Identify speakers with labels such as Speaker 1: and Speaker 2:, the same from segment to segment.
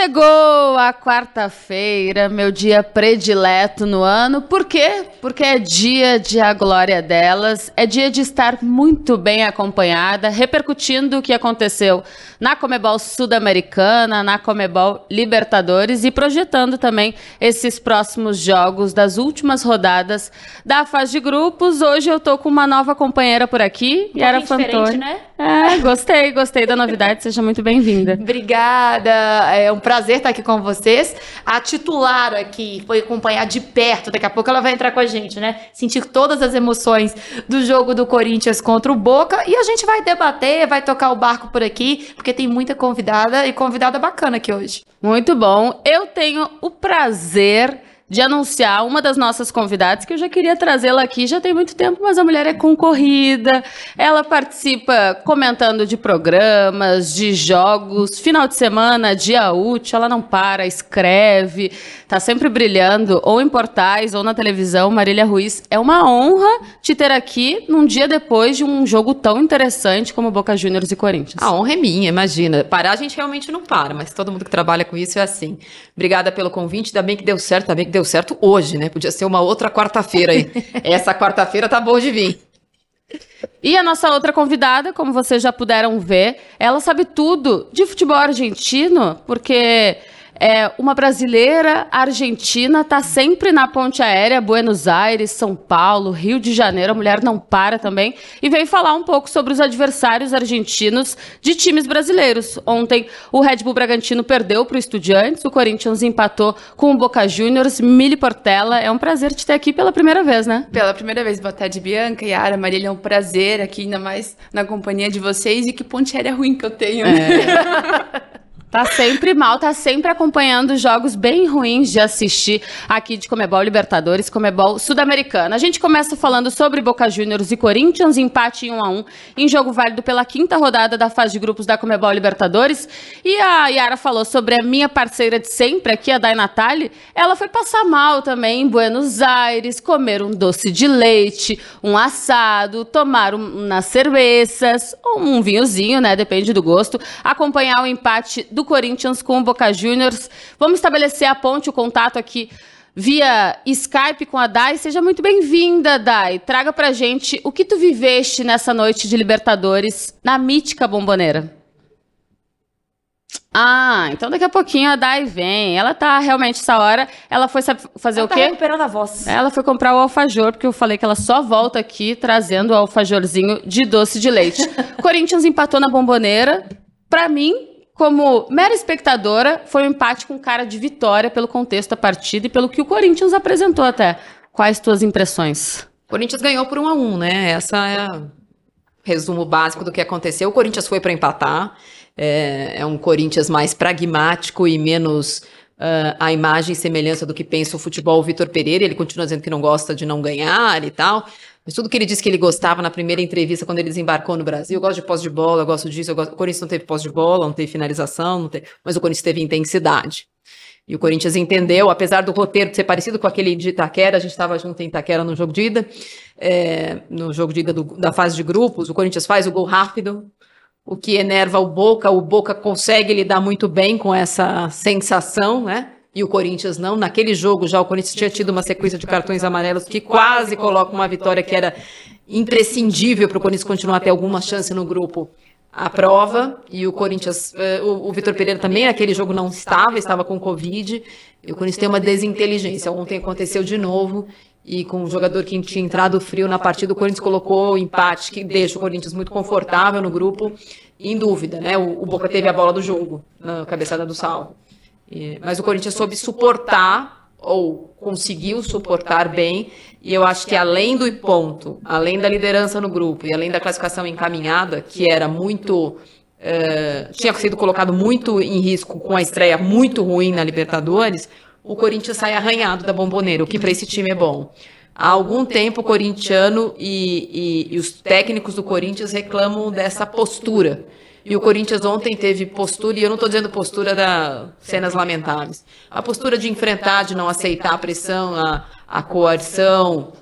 Speaker 1: Chegou a quarta-feira, meu dia predileto no ano. Por quê? Porque é dia de a glória delas, é dia de estar muito bem acompanhada, repercutindo o que aconteceu na Comebol Sudamericana, na Comebol Libertadores e projetando também esses próximos jogos das últimas rodadas da fase de grupos. Hoje eu tô com uma nova companheira por aqui,
Speaker 2: um
Speaker 1: Yara Fantoni.
Speaker 2: né?
Speaker 1: É, gostei, gostei da novidade, seja muito bem-vinda.
Speaker 2: Obrigada, é um prazer estar aqui com vocês. A titular aqui foi acompanhar de perto, daqui a pouco ela vai entrar com a gente, né? Sentir todas as emoções do jogo do Corinthians contra o Boca e a gente vai debater, vai tocar o barco por aqui, porque tem muita convidada e convidada bacana aqui hoje.
Speaker 1: Muito bom. Eu tenho o prazer de anunciar uma das nossas convidadas, que eu já queria trazê-la aqui, já tem muito tempo, mas a mulher é concorrida, ela participa comentando de programas, de jogos, final de semana, dia útil, ela não para, escreve, tá sempre brilhando, ou em portais, ou na televisão, Marília Ruiz. É uma honra te ter aqui num dia depois de um jogo tão interessante como Boca Juniors e Corinthians.
Speaker 3: A honra é minha, imagina. Parar a gente realmente não para, mas todo mundo que trabalha com isso é assim. Obrigada pelo convite, ainda bem que deu certo, ainda bem que deu certo hoje, né? Podia ser uma outra quarta-feira aí. Essa quarta-feira tá boa de vir.
Speaker 1: E a nossa outra convidada, como vocês já puderam ver, ela sabe tudo de futebol argentino, porque é uma brasileira argentina, tá sempre na ponte aérea, Buenos Aires, São Paulo, Rio de Janeiro. A mulher não para também. E veio falar um pouco sobre os adversários argentinos de times brasileiros. Ontem, o Red Bull Bragantino perdeu para o Estudiantes, o Corinthians empatou com o Boca Juniors. Mili Portela, é um prazer te ter aqui pela primeira vez, né?
Speaker 4: Pela primeira vez. Boa tarde, Bianca, Yara, Marília. É um prazer aqui, ainda mais na companhia de vocês. E que ponte aérea ruim que eu tenho.
Speaker 1: É. Tá sempre mal, tá sempre acompanhando jogos bem ruins de assistir aqui de Comebol Libertadores, Comebol Sul-Americana. A gente começa falando sobre Boca Juniors e Corinthians, empate em 1 a 1 em jogo válido pela quinta rodada da fase de grupos da Comebol Libertadores. E a Yara falou sobre a minha parceira de sempre aqui, a Dai Natali. Ela foi passar mal também em Buenos Aires, comer um doce de leite, um assado, tomar um, umas cervejas, um vinhozinho, né? Depende do gosto. Acompanhar o empate do Corinthians com o Boca Juniors. Vamos estabelecer a ponte, o contato aqui via Skype com a Dai. Seja muito bem-vinda, Dai. Traga pra gente o que tu viveste nessa noite de Libertadores na mítica bomboneira. Ah, então daqui a pouquinho a Dai vem. Ela tá realmente essa hora. Ela foi fazer
Speaker 2: ela
Speaker 1: o
Speaker 2: tá
Speaker 1: quê?
Speaker 2: recuperando a voz.
Speaker 1: Ela foi comprar o alfajor, porque eu falei que ela só volta aqui trazendo o alfajorzinho de doce de leite. Corinthians empatou na bomboneira. Pra mim, como mera espectadora, foi um empate com cara de vitória pelo contexto da partida e pelo que o Corinthians apresentou até. Quais tuas impressões?
Speaker 3: O Corinthians ganhou por 1 a 1 né? Essa é o resumo básico do que aconteceu. O Corinthians foi para empatar. É, é, um Corinthians mais pragmático e menos uh, a imagem e semelhança do que pensa o futebol. Vitor Pereira, ele continua dizendo que não gosta de não ganhar e tal. Mas tudo que ele disse que ele gostava na primeira entrevista quando ele desembarcou no Brasil, eu gosto de pós de bola, eu gosto disso, eu gosto... o Corinthians não teve pós de bola, não teve finalização, não teve... mas o Corinthians teve intensidade. E o Corinthians entendeu, apesar do roteiro ser parecido com aquele de Itaquera, a gente estava junto em Itaquera no jogo de ida, é, no jogo de ida do, da fase de grupos, o Corinthians faz o gol rápido, o que enerva o Boca, o Boca consegue lidar muito bem com essa sensação, né? E o Corinthians não. Naquele jogo já o Corinthians tinha tido uma sequência de cartões amarelos que quase coloca uma vitória que era imprescindível para o Corinthians continuar a ter alguma chance no grupo à prova. E o Corinthians, o, o Vitor Pereira também naquele jogo não estava, estava com Covid. E o Corinthians tem uma desinteligência. Ontem aconteceu de novo. E com um jogador que tinha entrado frio na partida, o Corinthians colocou o empate, que deixa o Corinthians muito confortável no grupo, em dúvida, né? O, o Boca teve a bola do jogo, na cabeçada do salvo. E, mas o Corinthians soube suportar, ou conseguiu suportar bem, e eu acho que além do ponto, além da liderança no grupo e além da classificação encaminhada, que era muito. Uh, tinha sido colocado muito em risco com a estreia muito ruim na Libertadores, o Corinthians sai arranhado da bomboneira, o que para esse time é bom. Há algum tempo o corintiano e, e, e os técnicos do Corinthians reclamam dessa postura e o Corinthians ontem teve postura, e eu não estou dizendo postura da cenas lamentáveis, a postura de enfrentar, de não aceitar a pressão, a, a coerção,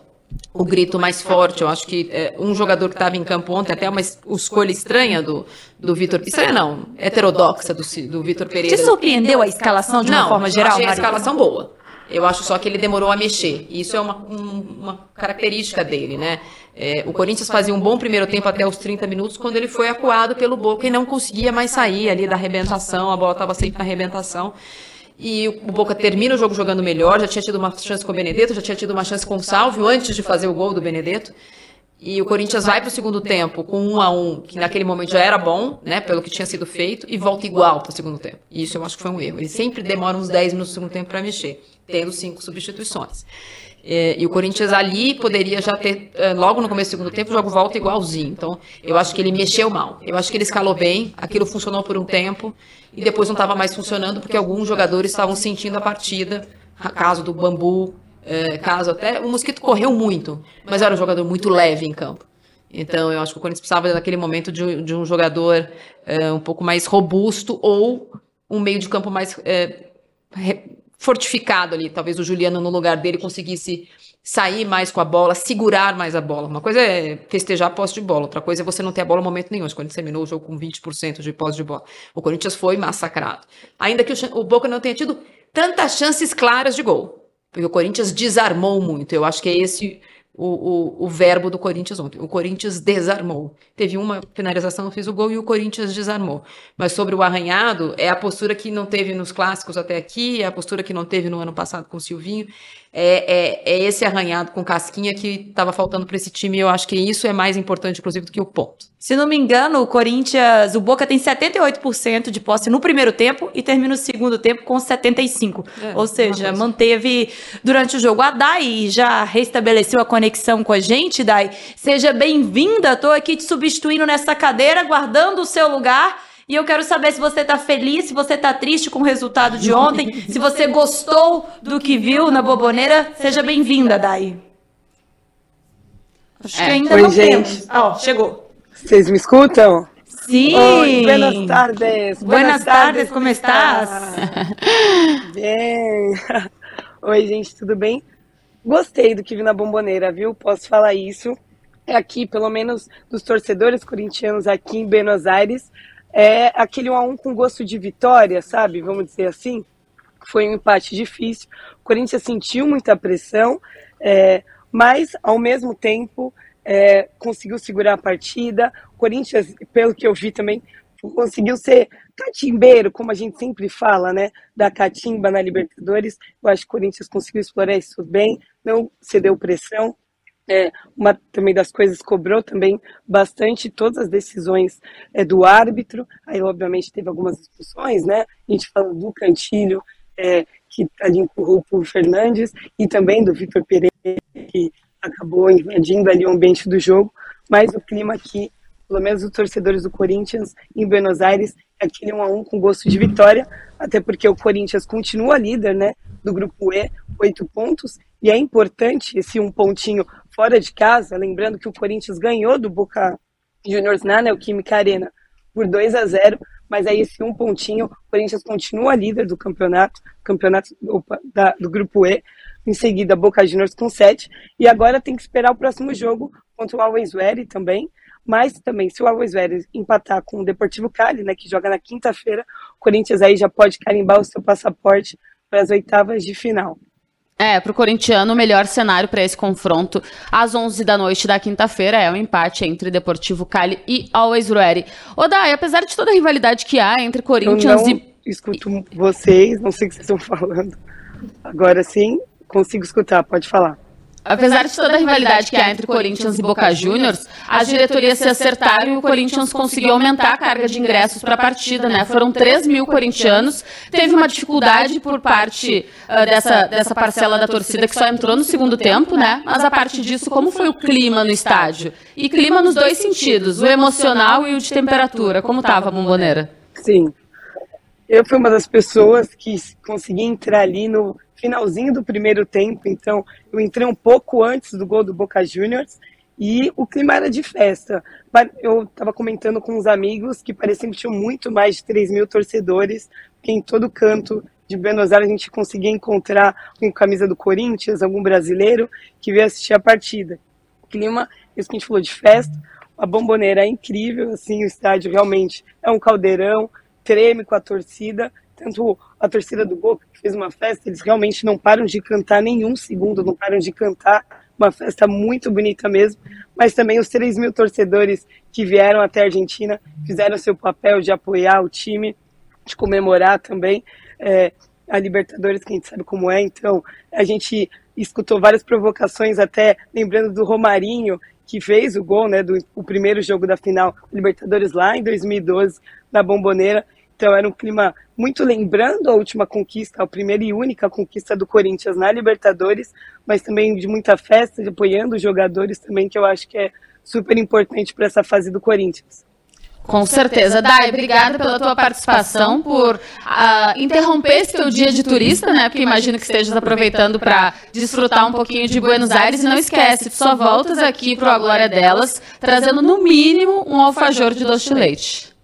Speaker 3: o grito mais forte. Eu acho que é, um jogador que estava em campo ontem, até uma escolha estranha do, do Vitor. Estranha não, heterodoxa do, do Vitor Pereira.
Speaker 2: Te surpreendeu a escalação de uma
Speaker 3: não,
Speaker 2: forma geral?
Speaker 3: Achei a escalação boa. Eu acho só que ele demorou a mexer. Isso é uma, um, uma característica dele, né? É, o Corinthians fazia um bom primeiro tempo até os 30 minutos, quando ele foi acuado pelo Boca e não conseguia mais sair ali da arrebentação, a bola estava sempre na arrebentação. E o Boca termina o jogo jogando melhor, já tinha tido uma chance com o Benedetto, já tinha tido uma chance com o Salvio antes de fazer o gol do Benedetto. E o Corinthians vai para o segundo tempo com um a um, que naquele momento já era bom, né, pelo que tinha sido feito, e volta igual para o segundo tempo. E isso eu acho que foi um erro. Ele sempre demora uns 10 minutos no segundo tempo para mexer, tendo cinco substituições. É, e o Corinthians ali poderia já ter, é, logo no começo do segundo tempo, o jogo volta igualzinho. Então, eu acho que ele mexeu mal. Eu acho que ele escalou bem, aquilo funcionou por um tempo, e depois não estava mais funcionando porque alguns jogadores estavam sentindo a partida. Caso do Bambu, é, caso até. O Mosquito correu muito, mas era um jogador muito leve em campo. Então, eu acho que o Corinthians precisava, naquele momento, de, de um jogador é, um pouco mais robusto ou um meio de campo mais é, fortificado ali. Talvez o Juliano, no lugar dele, conseguisse sair mais com a bola, segurar mais a bola. Uma coisa é festejar a posse de bola, outra coisa é você não ter a bola no momento nenhum. O Corinthians terminou o jogo com 20% de posse de bola. O Corinthians foi massacrado. Ainda que o, o Boca não tenha tido tantas chances claras de gol. Porque o Corinthians desarmou muito. Eu acho que é esse o, o, o, verbo do Corinthians ontem. O Corinthians desarmou. Teve uma finalização, fez o gol e o Corinthians desarmou. Mas sobre o arranhado, é a postura que não teve nos clássicos até aqui, é a postura que não teve no ano passado com o Silvinho é, é, é esse arranhado com casquinha que estava faltando para esse time. Eu acho que isso é mais importante, inclusive, do que o ponto.
Speaker 2: Se não me engano, o Corinthians, o Boca tem 78% de posse no primeiro tempo e termina o segundo tempo com 75%. É, Ou seja, manteve durante o jogo. A Dai já restabeleceu a conexão com a gente, Dai. Seja bem-vinda. Estou aqui te substituindo nessa cadeira, guardando o seu lugar. E eu quero saber se você tá feliz, se você tá triste com o resultado de ontem, se você gostou do que viu na Boboneira. Seja bem-vinda, Dai. Acho é. que ainda Oi, não gente. temos. Ó, oh, chegou.
Speaker 5: Vocês me escutam?
Speaker 2: Sim.
Speaker 5: Oi, buenas tardes.
Speaker 2: Buenas, buenas tardes, como estás?
Speaker 5: Bem. Oi, gente, tudo bem? Gostei do que vi na Bomboneira, viu? Posso falar isso. É aqui, pelo menos dos torcedores corintianos aqui em Buenos Aires, é aquele 1 a 1 com gosto de vitória, sabe? Vamos dizer assim. Foi um empate difícil. O Corinthians sentiu muita pressão, é, mas ao mesmo tempo é, conseguiu segurar a partida. O Corinthians, pelo que eu vi também, conseguiu ser catimbeiro, como a gente sempre fala, né? Da catimba na Libertadores. Eu acho que o Corinthians conseguiu explorar isso bem, não cedeu pressão. É, uma também das coisas cobrou também bastante todas as decisões é, do árbitro. Aí, obviamente, teve algumas discussões, né? A gente falou do Cantilho, é, que ali empurrou o Fernandes, e também do Vitor Pereira, que acabou invadindo ali o ambiente do jogo. Mas o clima aqui, pelo menos os torcedores do Corinthians em Buenos Aires, é aquele 1 a 1 com gosto de vitória, até porque o Corinthians continua líder, né? Do grupo E, oito pontos, e é importante esse um pontinho fora de casa, lembrando que o Corinthians ganhou do Boca Juniors na Neoquímica Arena por 2 a 0 mas aí esse um pontinho, o Corinthians continua líder do campeonato, campeonato opa, da, do grupo E, em seguida Boca Juniors com 7, e agora tem que esperar o próximo jogo contra o Always Ready também, mas também se o Always Ready empatar com o Deportivo Cali, né, que joga na quinta-feira, o Corinthians aí já pode carimbar o seu passaporte para as oitavas de final.
Speaker 1: É, pro corintiano, o melhor cenário para esse confronto às 11 da noite da quinta-feira é o um empate entre Deportivo Cali e Always Ready. Dai, apesar de toda a rivalidade que há entre Corinthians
Speaker 5: Eu não
Speaker 1: e.
Speaker 5: escuto vocês, não sei o que vocês estão falando. Agora sim, consigo escutar, pode falar.
Speaker 1: Apesar de toda a rivalidade que há entre Corinthians e Boca Juniors, as diretorias se acertaram e o Corinthians conseguiu aumentar a carga de ingressos para a partida, né? Foram 3 mil corintianos. Teve uma dificuldade por parte uh, dessa, dessa parcela da torcida que só entrou no segundo tempo, né? Mas a partir disso, como foi o clima no estádio? E clima nos dois sentidos, o emocional e o de temperatura. Como estava a bomboneira?
Speaker 5: Sim. Eu fui uma das pessoas que consegui entrar ali no finalzinho do primeiro tempo, então eu entrei um pouco antes do gol do Boca Juniors e o clima era de festa. Eu estava comentando com uns amigos que pareciam que tinham muito mais de 3 mil torcedores, porque em todo canto de Buenos Aires a gente conseguia encontrar com camisa do Corinthians, algum brasileiro que veio assistir a partida. clima, isso que a gente falou de festa, a bomboneira é incrível, assim, o estádio realmente é um caldeirão, treme com a torcida, tanto a torcida do Boca, que fez uma festa, eles realmente não param de cantar nenhum segundo, não param de cantar, uma festa muito bonita mesmo, mas também os 3 mil torcedores que vieram até a Argentina, fizeram seu papel de apoiar o time, de comemorar também é, a Libertadores, que a gente sabe como é, então a gente escutou várias provocações, até lembrando do Romarinho, que fez o gol, né, do o primeiro jogo da final Libertadores lá em 2012, na Bomboneira, então era um clima muito lembrando a última conquista, a primeira e única conquista do Corinthians na Libertadores, mas também de muita festa, de apoiando os jogadores também, que eu acho que é super importante para essa fase do Corinthians.
Speaker 1: Com certeza. Dai, obrigada pela tua participação, por uh, interromper esse teu dia de turista, né? Porque imagino que estejas aproveitando para desfrutar um pouquinho de Buenos Aires. E não esquece, só voltas aqui para a Glória Delas, trazendo no mínimo um alfajor de doce de leite.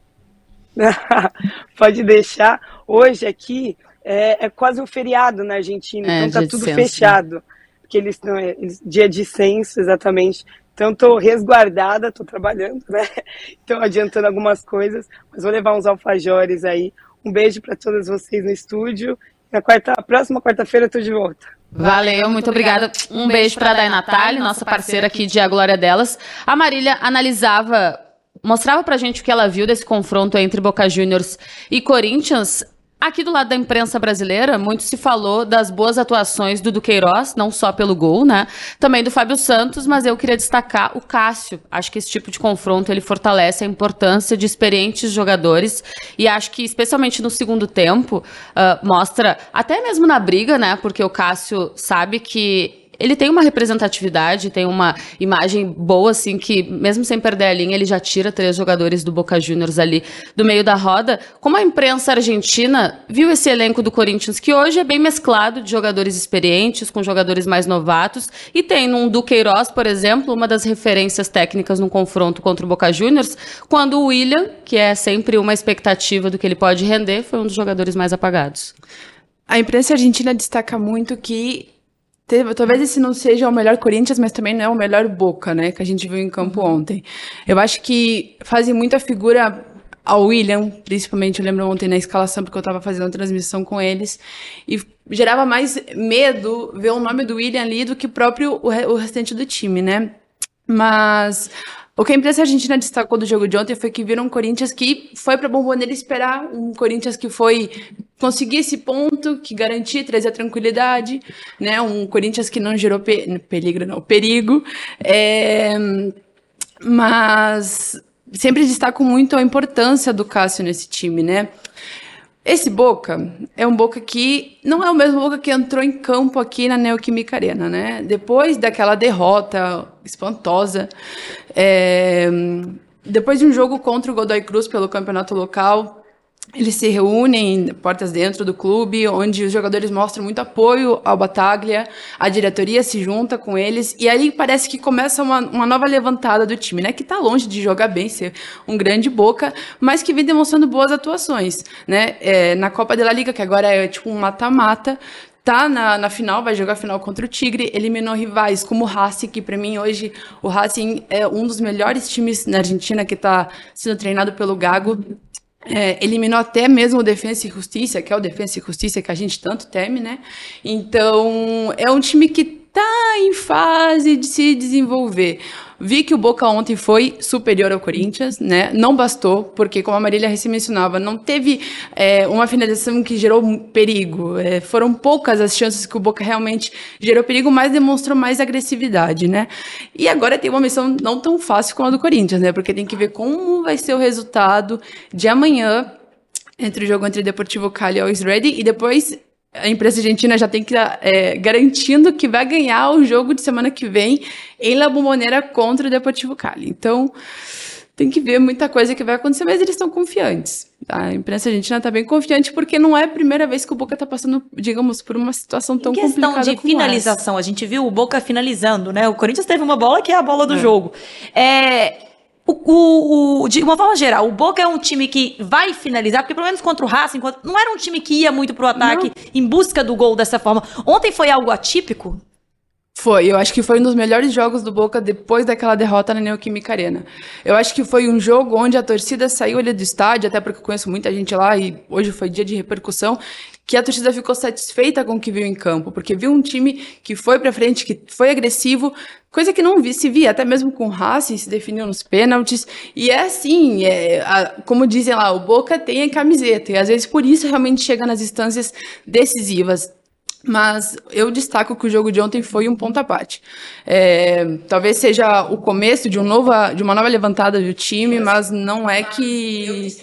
Speaker 5: Pode deixar. Hoje aqui é, é, quase um feriado na Argentina, é, então tá tudo fechado. Né? Porque eles estão. É, dia de censo, exatamente. Então estou resguardada, estou trabalhando, né? Então adiantando algumas coisas, mas vou levar uns alfajores aí. Um beijo para todas vocês no estúdio. Na quarta, próxima quarta-feira estou de volta.
Speaker 1: Valeu, muito obrigada. Um beijo para a Day Natália, nossa parceira aqui de A Glória Delas. A Marília analisava mostrava pra gente o que ela viu desse confronto entre Boca Juniors e Corinthians. Aqui do lado da imprensa brasileira, muito se falou das boas atuações do Duqueiroz, não só pelo gol, né? Também do Fábio Santos, mas eu queria destacar o Cássio. Acho que esse tipo de confronto ele fortalece a importância de experientes jogadores e acho que especialmente no segundo tempo uh, mostra até mesmo na briga, né? Porque o Cássio sabe que ele tem uma representatividade, tem uma imagem boa, assim, que mesmo sem perder a linha, ele já tira três jogadores do Boca Juniors ali do meio da roda. Como a imprensa argentina viu esse elenco do Corinthians, que hoje é bem mesclado de jogadores experientes com jogadores mais novatos, e tem num Duqueiroz, por exemplo, uma das referências técnicas no confronto contra o Boca Juniors, quando o William, que é sempre uma expectativa do que ele pode render, foi um dos jogadores mais apagados.
Speaker 4: A imprensa argentina destaca muito que talvez esse não seja o melhor Corinthians, mas também não é o melhor Boca, né? Que a gente viu em campo uhum. ontem. Eu acho que fazem muita figura ao William, principalmente, eu lembro ontem na escalação, porque eu estava fazendo a transmissão com eles, e gerava mais medo ver o nome do William ali do que próprio o, o restante do time, né? Mas o que a imprensa argentina destacou do jogo de ontem foi que viram um Corinthians que foi para Bomboneira esperar, um Corinthians que foi conseguir esse ponto, que garantia trazer a tranquilidade, né? Um Corinthians que não gerou pe peligro, não, perigo. É, mas sempre destaco muito a importância do Cássio nesse time, né? Esse Boca é um Boca que não é o mesmo Boca que entrou em campo aqui na Neoquímica Arena, né? Depois daquela derrota espantosa, é, depois de um jogo contra o Godoy Cruz pelo campeonato local, eles se reúnem portas dentro do clube, onde os jogadores mostram muito apoio ao Bataglia, a diretoria se junta com eles, e aí parece que começa uma, uma nova levantada do time, né? Que está longe de jogar bem, ser um grande boca, mas que vem demonstrando boas atuações, né? É, na Copa da Liga, que agora é tipo um mata-mata, tá na, na final, vai jogar final contra o Tigre, eliminou rivais como o Racing, que para mim hoje o Racing é um dos melhores times na Argentina que está sendo treinado pelo Gago. É, eliminou até mesmo o Defensa e Justiça, que é o Defensa e Justiça que a gente tanto teme, né? Então, é um time que tá em fase de se desenvolver. Vi que o Boca ontem foi superior ao Corinthians, né? Não bastou, porque, como a Marília recém mencionava, não teve é, uma finalização que gerou perigo. É, foram poucas as chances que o Boca realmente gerou perigo, mas demonstrou mais agressividade, né? E agora tem uma missão não tão fácil como a do Corinthians, né? Porque tem que ver como vai ser o resultado de amanhã entre o jogo entre Deportivo Cali e Always Ready e depois a imprensa argentina já tem que é, garantindo que vai ganhar o jogo de semana que vem em La Bombonera contra o Deportivo Cali. Então, tem que ver muita coisa que vai acontecer, mas eles estão confiantes. Tá? A imprensa argentina está bem confiante porque não é a primeira vez que o Boca está passando, digamos, por uma situação tão complicada.
Speaker 2: Questão de finalização, essa. a gente viu o Boca finalizando, né? O Corinthians teve uma bola que é a bola do é. jogo. É, o, o, o, de uma forma geral, o Boca é um time que vai finalizar, porque pelo menos contra o Racing, não era um time que ia muito pro ataque não. em busca do gol dessa forma. Ontem foi algo atípico?
Speaker 4: Foi, eu acho que foi um dos melhores jogos do Boca depois daquela derrota na Neoquímica Arena. Eu acho que foi um jogo onde a torcida saiu ali do estádio, até porque eu conheço muita gente lá e hoje foi dia de repercussão, que a torcida ficou satisfeita com o que viu em campo, porque viu um time que foi para frente, que foi agressivo, coisa que não vi, se via, até mesmo com o Racing, se definiu nos pênaltis, e é assim, é, a, como dizem lá, o Boca tem a camiseta, e às vezes por isso realmente chega nas instâncias decisivas. Mas eu destaco que o jogo de ontem foi um ponto à parte. É, talvez seja o começo de, um de uma nova levantada do time, mas não é que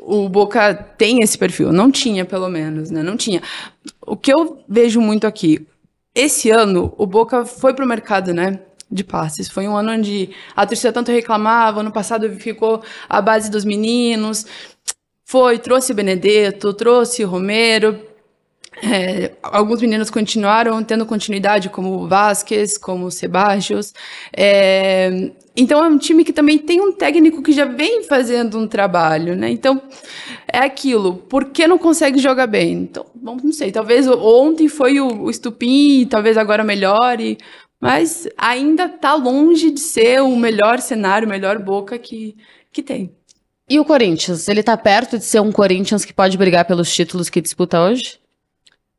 Speaker 4: o Boca tem esse perfil. Não tinha, pelo menos, né? Não tinha. O que eu vejo muito aqui, esse ano o Boca foi para o mercado, né? De passes. Foi um ano onde a torcida tanto reclamava, ano passado ficou a base dos meninos. Foi, trouxe Benedetto, trouxe Romero, é, alguns meninos continuaram tendo continuidade, como o Vasquez, como o Sebajos. É, então é um time que também tem um técnico que já vem fazendo um trabalho, né? Então é aquilo. Por que não consegue jogar bem? Então, bom, não sei. Talvez ontem foi o, o estupim, talvez agora melhore, mas ainda está longe de ser o melhor cenário, o melhor boca que, que tem.
Speaker 1: E o Corinthians? Ele está perto de ser um Corinthians que pode brigar pelos títulos que disputa hoje?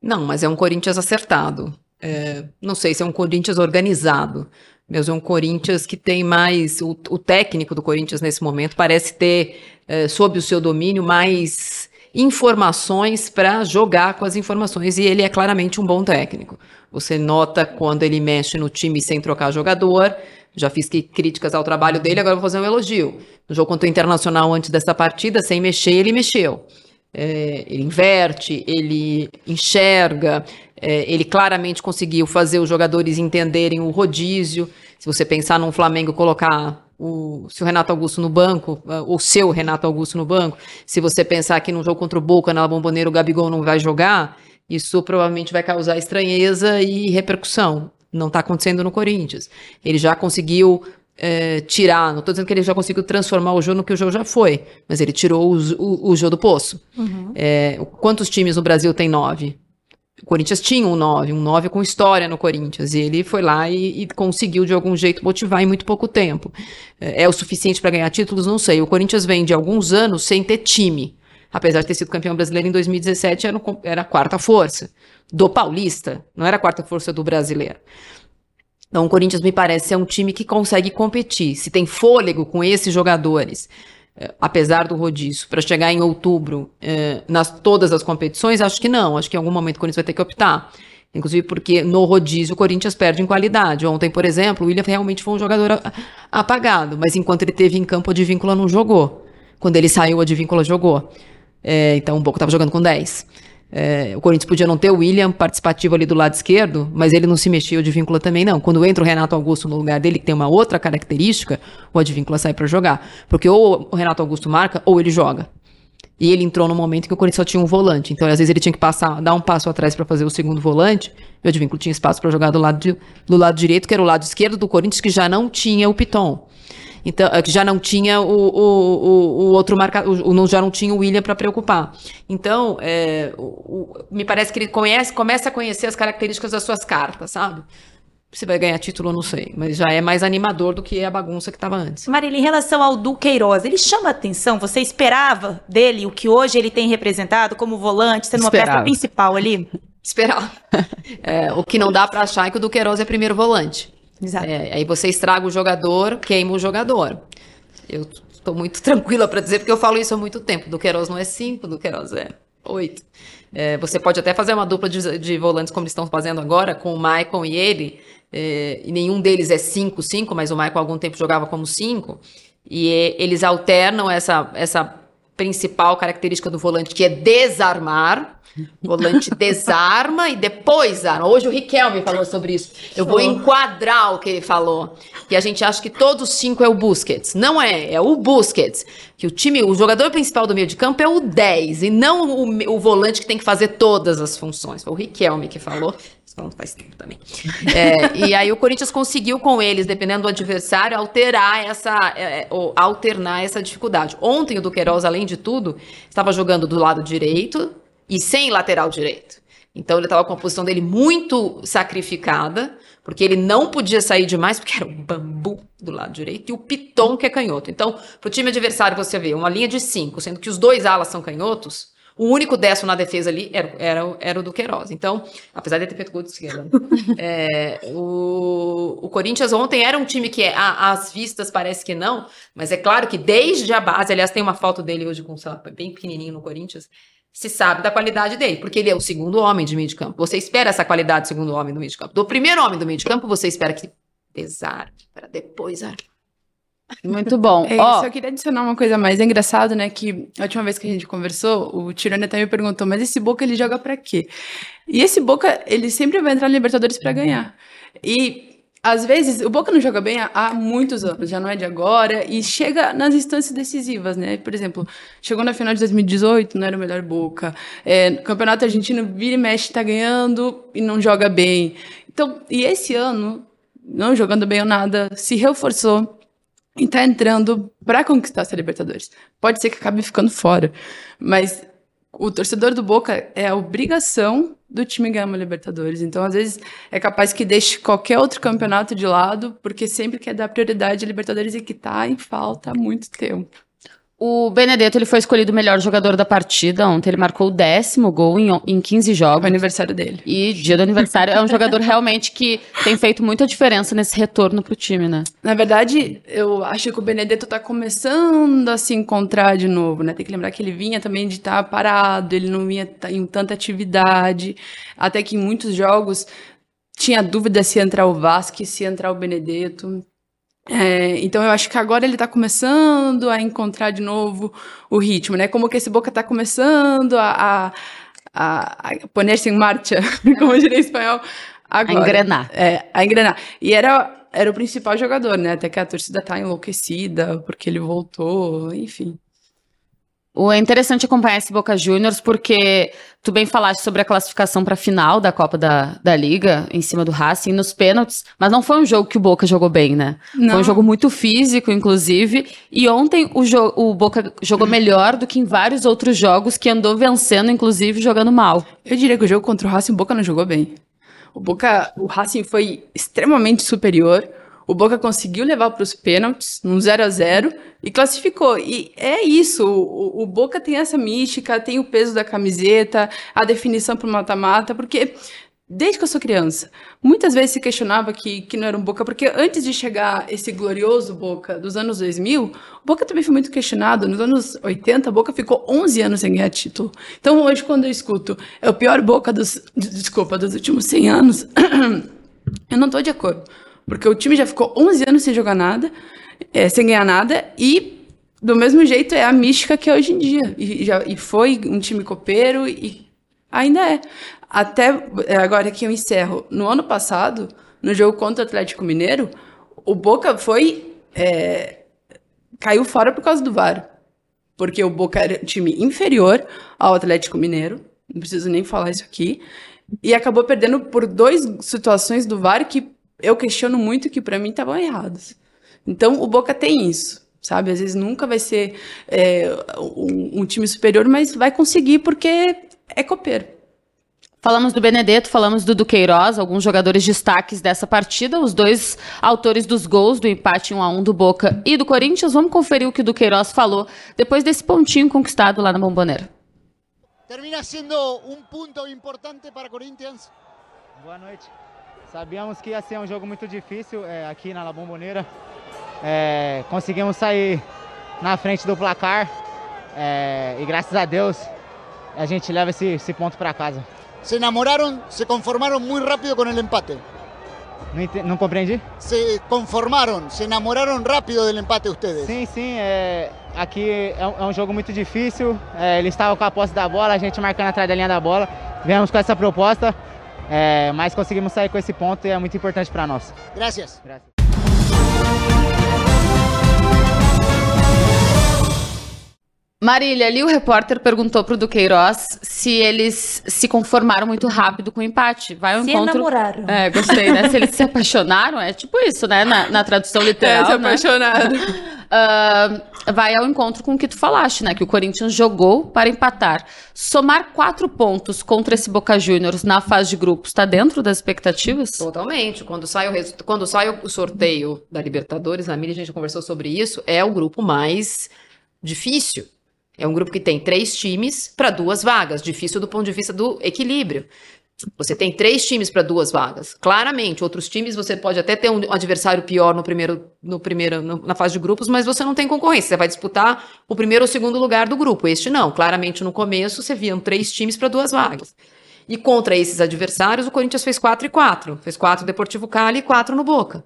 Speaker 3: Não, mas é um Corinthians acertado. É, não sei se é um Corinthians organizado, mas é um Corinthians que tem mais. O, o técnico do Corinthians nesse momento parece ter, é, sob o seu domínio, mais informações para jogar com as informações. E ele é claramente um bom técnico. Você nota quando ele mexe no time sem trocar jogador. Já fiz críticas ao trabalho dele, agora vou fazer um elogio. No jogo contra o Internacional, antes dessa partida, sem mexer, ele mexeu é, ele inverte, ele enxerga, é, ele claramente conseguiu fazer os jogadores entenderem o rodízio. Se você pensar num Flamengo colocar o seu Renato Augusto no banco, ah, o seu Renato Augusto no banco, se você pensar que no jogo contra o Boca, na Bomboneira, o Gabigol não vai jogar, isso provavelmente vai causar estranheza e repercussão. Não está acontecendo no Corinthians. Ele já conseguiu é, tirar, não estou dizendo que ele já conseguiu transformar o jogo no que o jogo já foi, mas ele tirou o, o, o jogo do poço. Uhum. É, quantos times no Brasil tem nove? O Corinthians tinha um nove, um nove com história no Corinthians, e ele foi lá e, e conseguiu de algum jeito motivar em muito pouco tempo. É, é o suficiente para ganhar títulos? Não sei. O Corinthians vem de alguns anos sem ter time. Apesar de ter sido campeão brasileiro em 2017, era, era a quarta força do Paulista, não era a quarta força do brasileiro. Então, o Corinthians me parece ser um time que consegue competir. Se tem fôlego com esses jogadores, eh, apesar do rodízio, para chegar em outubro eh, nas todas as competições, acho que não. Acho que em algum momento o Corinthians vai ter que optar. Inclusive porque no rodízio o Corinthians perde em qualidade. Ontem, por exemplo, o William realmente foi um jogador apagado, mas enquanto ele teve em campo, a Advíncula não jogou. Quando ele saiu, a Advíncula jogou. É, então o Boca estava jogando com 10. É, o Corinthians podia não ter o William participativo ali do lado esquerdo, mas ele não se mexia, o Advíncula também não. Quando entra o Renato Augusto no lugar dele, que tem uma outra característica, o Advíncula sai para jogar. Porque ou o Renato Augusto marca, ou ele joga. E ele entrou no momento que o Corinthians só tinha um volante. Então, às vezes, ele tinha que passar, dar um passo atrás para fazer o segundo volante. E o Advíncula tinha espaço para jogar do lado, de, do lado direito, que era o lado esquerdo do Corinthians, que já não tinha o Piton. Então, é já não tinha o, o, o, o outro marcador, já não tinha o William para preocupar. Então, é, o, me parece que ele conhece, começa a conhecer as características das suas cartas, sabe? Se vai ganhar título, eu não sei. Mas já é mais animador do que a bagunça que estava antes.
Speaker 2: Marília, em relação ao Duqueiroz, ele chama atenção? Você esperava dele o que hoje ele tem representado como volante, sendo esperava. uma peça principal ali?
Speaker 3: Esperava. É, o que não dá para achar é que o Duqueiroz é primeiro volante. Exato. É, aí você estraga o jogador, queima o jogador. Eu estou muito tranquila para dizer, porque eu falo isso há muito tempo. Do Queiroz não é 5, do Queiroz é 8. É, você pode até fazer uma dupla de, de, volantes como estão fazendo agora, com o Maicon e ele, é, e nenhum deles é 5-5, mas o Maicon algum tempo jogava como 5, e é, eles alternam essa, essa principal característica do volante, que é desarmar, volante desarma e depois arma. Hoje o Riquelme falou sobre isso. Eu vou enquadrar o que ele falou. Que a gente acha que todos os cinco é o Busquets. Não é, é o Busquets. Que o time, o jogador principal do meio de campo é o 10 e não o, o volante que tem que fazer todas as funções. Foi o Riquelme que falou. Isso faz tempo também. É, e aí o Corinthians conseguiu com eles, dependendo do adversário, alterar essa, é, ou alternar essa dificuldade. Ontem o Duqueiroz, além de tudo, estava jogando do lado direito, e sem lateral direito. Então ele estava com a posição dele muito sacrificada, porque ele não podia sair demais, porque era o bambu do lado direito e o piton que é canhoto. Então, para o time adversário, você vê uma linha de cinco, sendo que os dois alas são canhotos, o único destro na defesa ali era, era, era o do Queiroz. Então, apesar de ter feito gol de esquerda, é, o, o Corinthians ontem era um time que, é, às vistas, parece que não, mas é claro que desde a base, aliás, tem uma foto dele hoje com, sei lá, bem pequenininho no Corinthians, se sabe da qualidade dele, porque ele é o segundo homem de meio de campo. Você espera essa qualidade do segundo homem do meio de campo. Do primeiro homem do meio de campo, você espera que desarme, para depois armar.
Speaker 1: Muito bom.
Speaker 4: É,
Speaker 1: Ó,
Speaker 4: Só queria adicionar uma coisa mais. É engraçado, né? Que a última vez que a gente conversou, o Tirone até me perguntou, mas esse Boca ele joga pra quê? E esse Boca, ele sempre vai entrar na Libertadores pra ganhar. E às vezes, o Boca não joga bem há, muitos anos, já não é de agora, e chega nas instâncias decisivas, né? Por exemplo, chegou na final de 2018, não era o melhor Boca. É, Campeonato Argentino, vira e mexe, tá ganhando e não joga bem. Então, e esse ano, não jogando bem ou nada, se reforçou e tá entrando para conquistar essa Libertadores. Pode ser que acabe ficando fora, mas o torcedor do Boca é a obrigação do time ganhar uma Libertadores. Então, às vezes, é capaz que deixe qualquer outro campeonato de lado, porque sempre quer dar prioridade à Libertadores e que tá em falta há muito tempo.
Speaker 1: O Benedetto ele foi escolhido o melhor jogador da partida ontem. Ele marcou o décimo gol em, em 15
Speaker 4: É o
Speaker 1: jogos.
Speaker 4: aniversário dele.
Speaker 1: E dia do aniversário é um jogador realmente que tem feito muita diferença nesse retorno pro time, né?
Speaker 4: Na verdade, eu acho que o Benedetto tá começando a se encontrar de novo, né? Tem que lembrar que ele vinha também de estar parado, ele não vinha ta- em tanta atividade, até que em muitos jogos tinha dúvida se entrar o Vasque, se entrar o Benedetto. É, então eu acho que agora ele tá começando a encontrar de novo o ritmo, né? Como que esse Boca tá começando a, a, a, a poner-se em marcha, como diria em espanhol,
Speaker 1: A
Speaker 4: agora.
Speaker 1: engrenar.
Speaker 4: É, a engrenar. E era, era o principal jogador, né? Até que a torcida tá enlouquecida porque ele voltou, enfim.
Speaker 1: O é interessante acompanhar esse Boca Juniors porque tu bem falaste sobre a classificação para a final da Copa da, da Liga, em cima do Racing, nos pênaltis, mas não foi um jogo que o Boca jogou bem, né? Foi um
Speaker 4: Não.
Speaker 1: jogo muito físico, inclusive, e ontem o, o Boca jogou melhor do que em vários outros jogos que andou vencendo, inclusive jogando mal.
Speaker 4: Eu diria que o jogo contra o Racing, o Boca não jogou bem. O Boca, o Racing foi extremamente superior. O Boca conseguiu levar para os pênaltis, num 0 a 0 e classificou. E é isso, o, o Boca tem essa mística, tem o peso da camiseta, a definição para o mata-mata, porque desde que eu sou criança, muitas vezes se questionava que, que não era um Boca, porque antes de chegar esse glorioso Boca dos anos 2000, o Boca também foi muito questionado. Nos anos 80, o Boca ficou 11 anos sem ganhar título. Então hoje, quando eu escuto, é o pior Boca dos, desculpa, dos últimos 100 anos, eu não tô de acordo. Porque o time já ficou 11 anos sem jogar nada, é, sem ganhar nada, e do mesmo jeito é a mística que é hoje em dia. E, já, e foi um time copeiro e ainda é. Até é, agora que eu encerro. No ano passado, no jogo contra o Atlético Mineiro, o Boca foi. é, caiu fora por causa do VAR. Porque o Boca era um time inferior ao Atlético Mineiro. Não preciso nem falar isso aqui. E acabou perdendo por duas situações do VAR que eu questiono muito que para mim estavam erradas. Então o Boca tem isso, sabe? Às vezes nunca vai ser é, um, um time superior, mas vai conseguir porque é copeiro.
Speaker 1: Falamos do Benedetto, falamos do Duqueiroz, alguns jogadores destaques dessa partida, os dois autores dos gols do empate 1 a 1 do Boca e do Corinthians. Vamos conferir o que o Duqueiroz falou depois desse pontinho conquistado lá na Bomboneira.
Speaker 6: termina siendo un punto importante para Corinthians.
Speaker 7: Boa noite. Sabíamos que ia ser um jogo muito difícil é, aqui na La Bombonera. É, conseguimos sair na frente do placar é, e graças a Deus a gente leva esse, esse ponto para casa.
Speaker 6: Se enamoraron, se conformaron muy rápido con el empate.
Speaker 7: Não, não compreendi?
Speaker 6: Se conformaron, se enamoraron rápido del empate ustedes.
Speaker 7: Sim, sim. é, aqui é um, é um jogo muito difícil. É, eles estavam com a posse da bola, a gente marcando atrás da linha da bola. Viemos com essa proposta, é, mas conseguimos sair com esse ponto e é muito importante para nós. Graças.
Speaker 1: Marília, ali o repórter perguntou pro Duqueiroz se eles se conformaram muito rápido com o empate. Vai ao
Speaker 2: Se
Speaker 1: encontro.
Speaker 2: enamoraram.
Speaker 1: É, gostei, né? Se eles se apaixonaram, é tipo isso, né? Na, na tradução literal.
Speaker 4: É, se
Speaker 1: né?
Speaker 4: apaixonado.
Speaker 1: Vai ao encontro com o que tu falaste, né? Que o Corinthians jogou para empatar. Somar quatro pontos contra esse Boca Juniors na fase de grupos, está dentro das expectativas?
Speaker 3: Totalmente. Quando sai, o resu- quando sai o sorteio da Libertadores, a Miri, a gente conversou sobre isso, é o grupo mais difícil. É um grupo que tem três times para duas vagas. Difícil do ponto de vista do equilíbrio. Você tem três times para duas vagas. Claramente, outros times você pode até ter um adversário pior no primeiro, no primeiro, na fase de grupos, mas você não tem concorrência. Você vai disputar o primeiro ou segundo lugar do grupo. Este não. Claramente, no começo, você viam três times para duas vagas. E contra esses adversários, o Corinthians fez 4 e 4. Fez 4 no Deportivo Cali e 4 no Boca.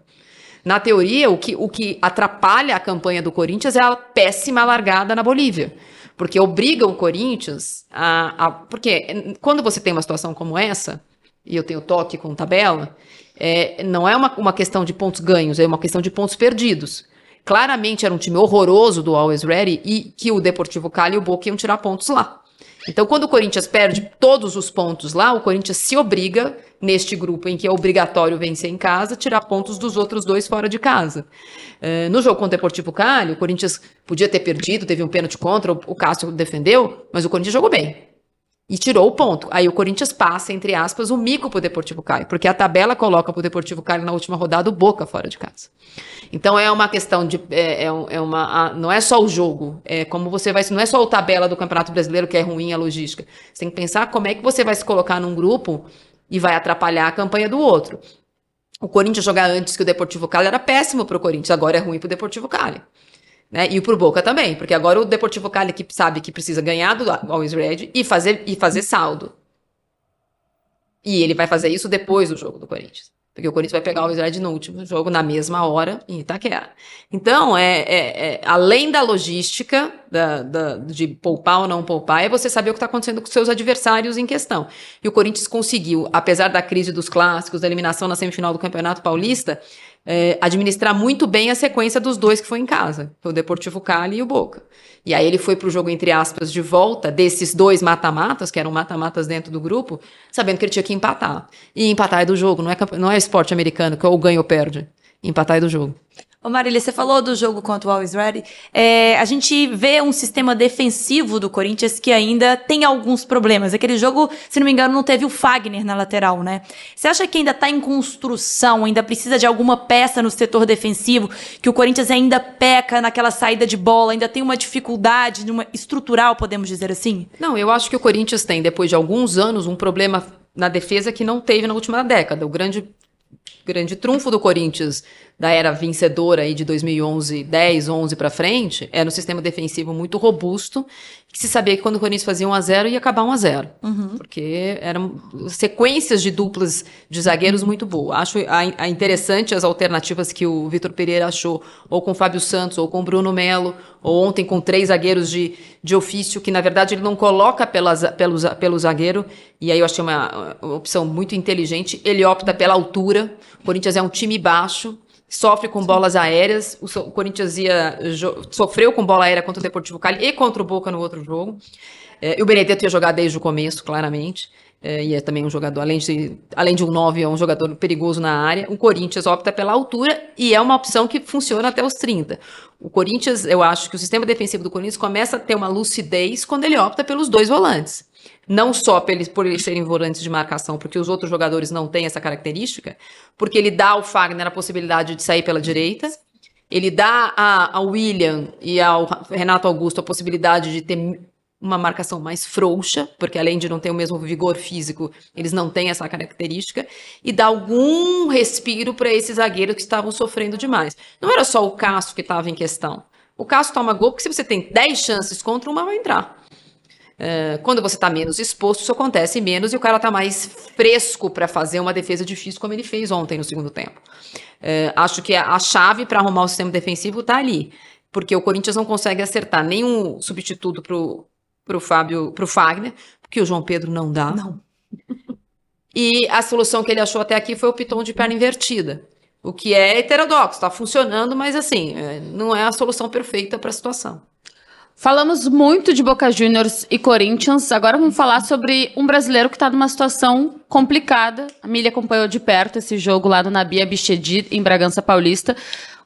Speaker 3: Na teoria, o que, o que atrapalha a campanha do Corinthians é a péssima largada na Bolívia. Porque obriga o Corinthians a. a- porque quando você tem uma situação como essa, e eu tenho toque com tabela, é, não é uma, uma questão de pontos ganhos, é uma questão de pontos perdidos. Claramente era um time horroroso do Always Ready e que o Deportivo Cali e o Boca iam tirar pontos lá. Então, quando o Corinthians perde todos os pontos lá, o Corinthians se obriga, neste grupo em que é obrigatório vencer em casa, tirar pontos dos outros dois fora de casa. Eh, no jogo contra o Deportivo Cali, o Corinthians podia ter perdido, teve um pênalti contra, o Cássio defendeu, mas o Corinthians jogou bem. E tirou o ponto. Aí o Corinthians passa, entre aspas, o mico pro Deportivo Cali, porque a tabela coloca pro Deportivo Cali na última rodada o Boca fora de casa. Então é uma questão de. É, é é uma, não é só o jogo, é como você vai. Não é só a tabela do Campeonato Brasileiro que é ruim a logística. Você tem que pensar como é que você vai se colocar num grupo e vai atrapalhar a campanha do outro. O Corinthians jogar antes que o Deportivo Cali era péssimo pro Corinthians, agora é ruim pro Deportivo Cali. Né? E pro Boca também, porque agora o Deportivo Cali que sabe que precisa ganhar do Always Red e fazer, e fazer saldo. E ele vai fazer isso depois do jogo do Corinthians. Porque o Corinthians vai pegar o Always Red no último jogo, na mesma hora, em Itaquera. Então, é, é- é- além da logística, da, da- de poupar ou não poupar, é você saber o que está acontecendo com seus adversários em questão. E o Corinthians conseguiu, apesar da crise dos clássicos, da eliminação na semifinal do Campeonato Paulista, é, administrar muito bem a sequência dos dois que foi em casa, foi o Deportivo Cali e o Boca. E aí ele foi para o jogo, entre aspas, de volta desses dois mata-matas, que eram mata-matas dentro do grupo, sabendo que ele tinha que empatar. E empatar é do jogo, não é, não é esporte americano, que ou ganha ou perde. Empatar é do jogo.
Speaker 2: Ô Marília, você falou do jogo contra o Always Ready. É, a gente vê um sistema defensivo do Corinthians que ainda tem alguns problemas. Aquele jogo, se não me engano, não teve o Fagner na lateral, né? Você acha que ainda tá em construção, ainda precisa de alguma peça no setor defensivo, que o Corinthians ainda peca naquela saída de bola, ainda tem uma dificuldade numa estrutural, podemos dizer assim?
Speaker 3: Não, eu acho que o Corinthians tem, depois de alguns anos, um problema na defesa que não teve na última década. O grande, grande trunfo do Corinthians da era vencedora aí de 2011, 10, 11 para frente, era um sistema defensivo muito robusto, que se sabia que quando o Corinthians fazia 1 a 0 ia acabar 1 a 0, porque eram sequências de duplas de zagueiros muito boas. Acho a, a interessante as alternativas que o Vitor Pereira achou, ou com o Fábio Santos, ou com o Bruno Melo, ou ontem com três zagueiros de, de ofício, que na verdade ele não coloca pela, pelo, pelo zagueiro, e aí eu achei uma, uma opção muito inteligente. Ele opta pela altura. Corinthians é um time baixo, sofre com bolas aéreas. O, so- o Corinthians ia, sofreu com bola aérea contra o Deportivo Cali e contra o Boca no outro jogo. É, e o Benedetto ia jogar desde o começo, claramente. É, e é também um jogador, além de, além de um 9, é um jogador perigoso na área. O Corinthians opta pela altura e é uma opção que funciona até os 30. O Corinthians, eu acho que o sistema defensivo do Corinthians começa a ter uma lucidez quando ele opta pelos dois volantes. Não só por eles, por eles serem volantes de marcação, porque os outros jogadores não têm essa característica, porque ele dá ao Fagner a possibilidade de sair pela direita, ele dá a- ao William e ao Renato Augusto a possibilidade de ter uma marcação mais frouxa, porque além de não ter o mesmo vigor físico, eles não têm essa característica, e dá algum respiro para esses zagueiros que estavam sofrendo demais. Não era só o Cássio que estava em questão. O Cássio toma gol porque se você tem 10 chances contra uma, vai entrar. É, quando você está menos exposto, isso acontece menos e o cara está mais fresco para fazer uma defesa difícil, como ele fez ontem no segundo tempo. É, acho que a, a chave para arrumar o sistema defensivo está ali, porque o Corinthians não consegue acertar nenhum substituto pro, pro Fábio, pro Fagner, porque o João Pedro não dá.
Speaker 2: Não.
Speaker 3: E a solução que ele achou até aqui foi o piton de perna invertida. O que é heterodoxo, está funcionando, mas assim, é, não é a solução perfeita para a situação.
Speaker 1: Falamos muito de Boca Juniors e Corinthians. Agora vamos falar sobre um brasileiro que está numa situação complicada. A Milha acompanhou de perto esse jogo lá no Nabia Bichedi, em Bragança Paulista.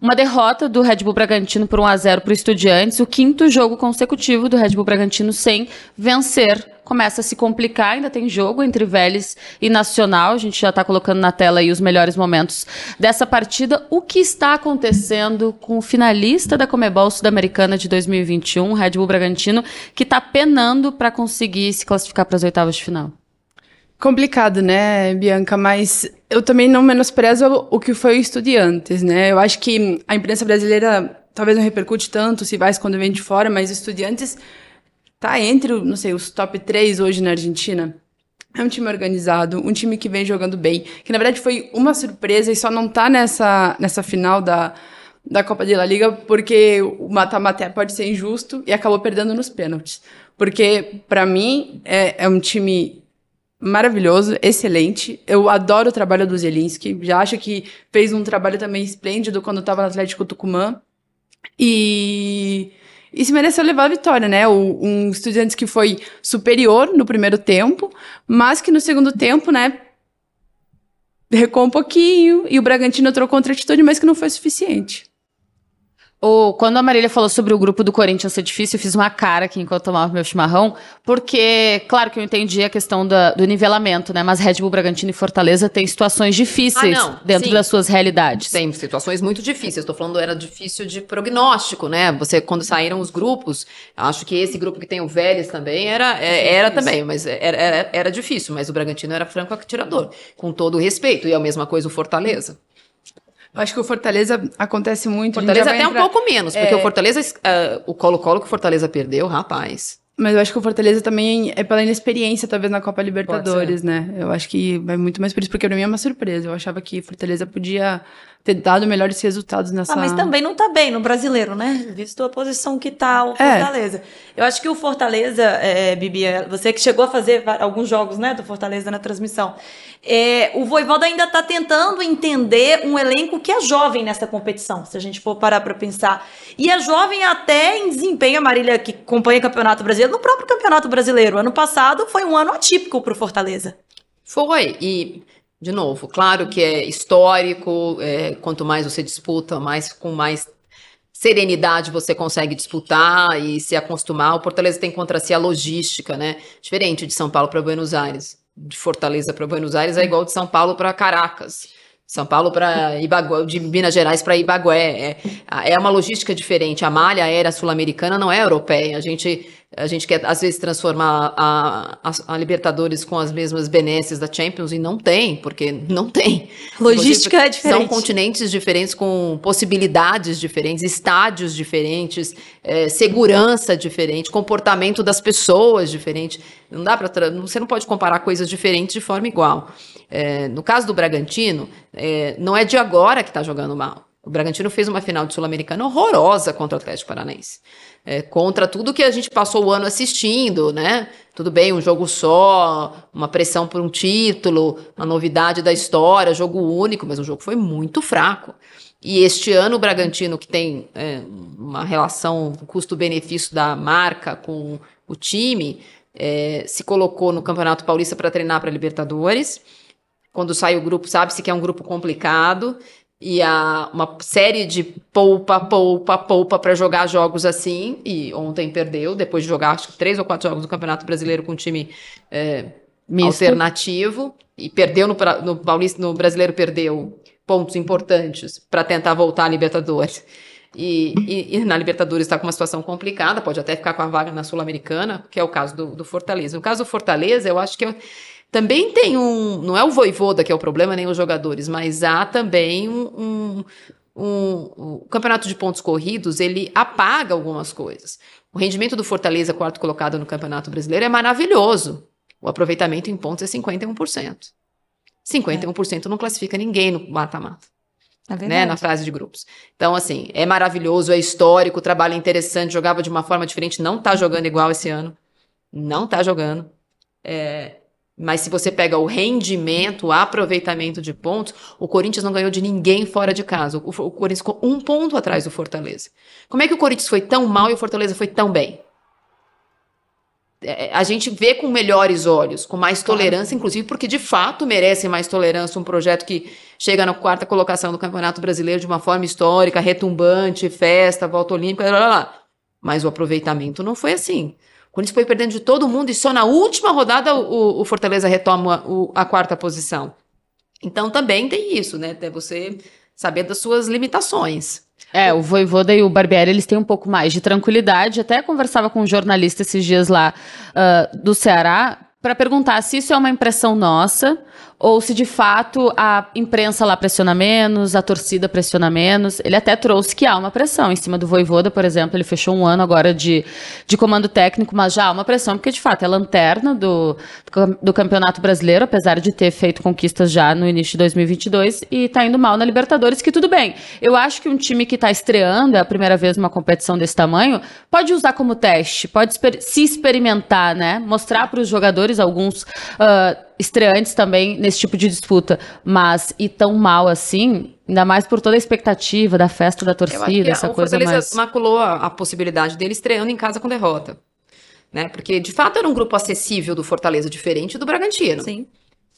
Speaker 1: Uma derrota do Red Bull Bragantino por 1 a 0 para o Estudiantes, o quinto jogo consecutivo do Red Bull Bragantino sem vencer. Começa a se complicar, ainda tem jogo entre Vélez e Nacional. A gente já está colocando na tela aí os melhores momentos dessa partida. O que está acontecendo com o finalista da Comebol Sul-Americana de 2021, Red Bull Bragantino, que está penando para conseguir se classificar para as oitavas de final?
Speaker 4: Complicado, né, Bianca? Mas eu também não menosprezo o que foi o Estudiantes, né? Eu acho que a imprensa brasileira talvez não repercute tanto se vai quando vem de fora, mas Estudiantes tá entre, não sei, os top 3 hoje na Argentina. É um time organizado, um time que vem jogando bem, que na verdade foi uma surpresa e só não tá nessa, nessa final da, da Copa de La Liga porque o mata-mata pode ser injusto e acabou perdendo nos pênaltis. Porque, para mim, é, é um time maravilhoso, excelente. Eu adoro o trabalho do Zelinski. Já acho que fez um trabalho também esplêndido quando estava no Atlético Tucumã. E, e se mereceu levar a vitória, né? O, um Estudiantes que foi superior no primeiro tempo, mas que no segundo tempo, né? Recuou um pouquinho e o Bragantino trocou contra atitude, mas que não foi suficiente.
Speaker 1: O, quando a Marília falou sobre o grupo do Corinthians ser difícil, eu fiz uma cara aqui enquanto eu tomava meu chimarrão, porque, claro que eu entendi a questão da, do nivelamento, né? Mas Red Bull, Bragantino e Fortaleza têm situações difíceis
Speaker 3: Ah,
Speaker 1: dentro
Speaker 3: Sim.
Speaker 1: das suas realidades.
Speaker 3: Tem situações muito difíceis. Estou falando era difícil de prognóstico, né? Você quando saíram os grupos, acho que esse grupo que tem o Vélez também era é, era também, mas era, era, era difícil. Mas o Bragantino era franco atirador, com todo o respeito. E é a mesma coisa o Fortaleza.
Speaker 4: Eu acho que o Fortaleza acontece muito.
Speaker 3: Fortaleza
Speaker 4: vai
Speaker 3: até
Speaker 4: entrar-
Speaker 3: um pouco menos, porque
Speaker 4: É.
Speaker 3: o Fortaleza, ah, o Colo-Colo que o Fortaleza perdeu, rapaz.
Speaker 4: Mas eu acho que o Fortaleza também é pela inexperiência, talvez, na Copa Libertadores, né? Eu acho que vai muito mais por isso, porque pra mim é uma surpresa. Eu achava que Fortaleza podia ter dado melhores resultados nessa...
Speaker 8: Ah, mas também não tá bem no brasileiro, né? Visto a posição que tá o
Speaker 4: É.
Speaker 8: Fortaleza. Eu acho que o Fortaleza, é, Bibi, é, você que chegou a fazer alguns jogos, né, do Fortaleza na transmissão. É, o Voivoda ainda tá tentando entender um elenco que é jovem nessa competição, se a gente for parar pra pensar. E é jovem até em desempenho, a Marília que acompanha o Campeonato Brasileiro, no próprio Campeonato Brasileiro. Ano passado foi um ano atípico pro Fortaleza.
Speaker 3: Foi, e, de novo, claro que é histórico, é, quanto mais você disputa, mais com mais serenidade você consegue disputar e se acostumar. O Fortaleza tem contra si a logística, né? Diferente de São Paulo para Buenos Aires. De Fortaleza para Buenos Aires é igual de São Paulo para Caracas. São Paulo para Ibagué, de Minas Gerais para Ibagué. É, é uma logística diferente. A malha aérea sul-americana não é europeia. A gente, a gente quer, às vezes, transformar a, a, a Libertadores com as mesmas benesses da Champions e não tem, porque não tem.
Speaker 8: Logística é
Speaker 3: São
Speaker 8: diferente.
Speaker 3: continentes diferentes, com possibilidades diferentes, estádios diferentes, é, segurança diferente, comportamento das pessoas diferente. Não dá para você não pode comparar coisas diferentes de forma igual. É, no caso do Bragantino, é, não é de agora que está jogando mal. O Bragantino fez uma final de Sul-Americana horrorosa contra o Atlético Paranaense. É, contra tudo que a gente passou o ano assistindo, né? Tudo bem, um jogo só, uma pressão por um título, uma novidade da história, jogo único, mas o jogo foi muito fraco. E este ano o Bragantino, que tem é, uma relação custo-benefício da marca com o time, é, se colocou no Campeonato Paulista para treinar para Libertadores. Quando sai o grupo, sabe-se que é um grupo complicado e há uma série de poupa, poupa, poupa para jogar jogos assim. E ontem perdeu, depois de jogar acho que três ou quatro jogos do Campeonato Brasileiro com um time é, alternativo e perdeu no, no Paulista, no Brasileiro perdeu pontos importantes para tentar voltar à Libertadores. E, e- e na Libertadores está com uma situação complicada, pode até ficar com a vaga na Sul-Americana, que é o caso do, do Fortaleza. No caso do Fortaleza, eu acho que eu- também tem um. Não é o Voivoda que é o problema, nem os jogadores, mas há também um. um, um- o campeonato de pontos corridos ele apaga algumas coisas. O rendimento do Fortaleza, quarto colocado no Campeonato Brasileiro, é maravilhoso. O aproveitamento em pontos é 51%. 51% não classifica ninguém no mata-mata
Speaker 8: É
Speaker 3: né, na fase de grupos. Então, assim, é maravilhoso, é histórico, o trabalho é interessante, jogava de uma forma diferente, não tá jogando igual esse ano. Não tá jogando. É, Mas se você pega o rendimento, o aproveitamento de pontos, o Corinthians não ganhou de ninguém fora de casa. O, o Corinthians ficou um ponto atrás do Fortaleza. Como é que o Corinthians foi tão mal e o Fortaleza foi tão bem? É, a gente vê com melhores olhos, com mais tolerância, inclusive, porque de fato merece mais tolerância um projeto que chega na quarta colocação do Campeonato Brasileiro de uma forma histórica, retumbante, festa, volta olímpica, blá, blá, blá. mas o aproveitamento não foi assim. O Corinthians foi perdendo de todo mundo e só na última rodada o, o Fortaleza retoma o, a quarta posição. Então também tem isso, né? Até você saber das suas limitações.
Speaker 1: É, o Voivoda e o Barbieri, eles têm um pouco mais de tranquilidade. Até conversava com um jornalista esses dias lá uh, do Ceará para perguntar se isso é uma impressão nossa ou se de fato a imprensa lá pressiona menos, a torcida pressiona menos. Ele até trouxe que há uma pressão em cima do Voivoda, por exemplo, ele fechou um ano agora de, de comando técnico, mas já há uma pressão, porque de fato é lanterna do, do Campeonato Brasileiro, apesar de ter feito conquistas já no início de 2022 e está indo mal na Libertadores, que tudo bem. Eu acho que um time que está estreando, é a primeira vez numa competição desse tamanho, pode usar como teste, pode se experimentar, né? Mostrar para os jogadores alguns. Uh, estreantes também nesse tipo de disputa, mas e tão mal assim, ainda mais por toda a expectativa da festa da torcida, essa
Speaker 3: o
Speaker 1: coisa
Speaker 3: Fortaleza
Speaker 1: mais...
Speaker 3: maculou a, a possibilidade dele estreando em casa com derrota. Né? Porque, de fato, era um grupo acessível do Fortaleza, diferente do Bragantino.
Speaker 8: Sim.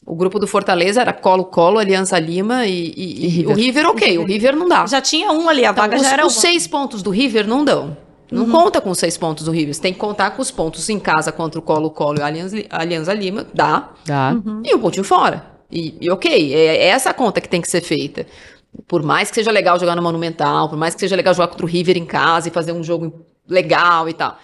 Speaker 3: O grupo do Fortaleza era Colo-Colo, Aliança Lima e, e,
Speaker 1: E
Speaker 3: e
Speaker 1: River.
Speaker 3: o River, ok. O River não dá.
Speaker 8: Já tinha um ali, a
Speaker 3: Então,
Speaker 8: vaga
Speaker 3: os,
Speaker 8: já era
Speaker 3: os
Speaker 8: uma.
Speaker 3: seis pontos do River não dão. Não conta com seis pontos do River. Você tem que contar com os pontos em casa contra o Colo-Colo e a Alianza, Alianza Lima. Dá.
Speaker 1: Dá.
Speaker 3: E um pontinho fora. E, e ok, é, é essa a conta que tem que ser feita. Por mais que seja legal jogar no Monumental, por mais que seja legal jogar contra o River em casa e fazer um jogo legal e tal.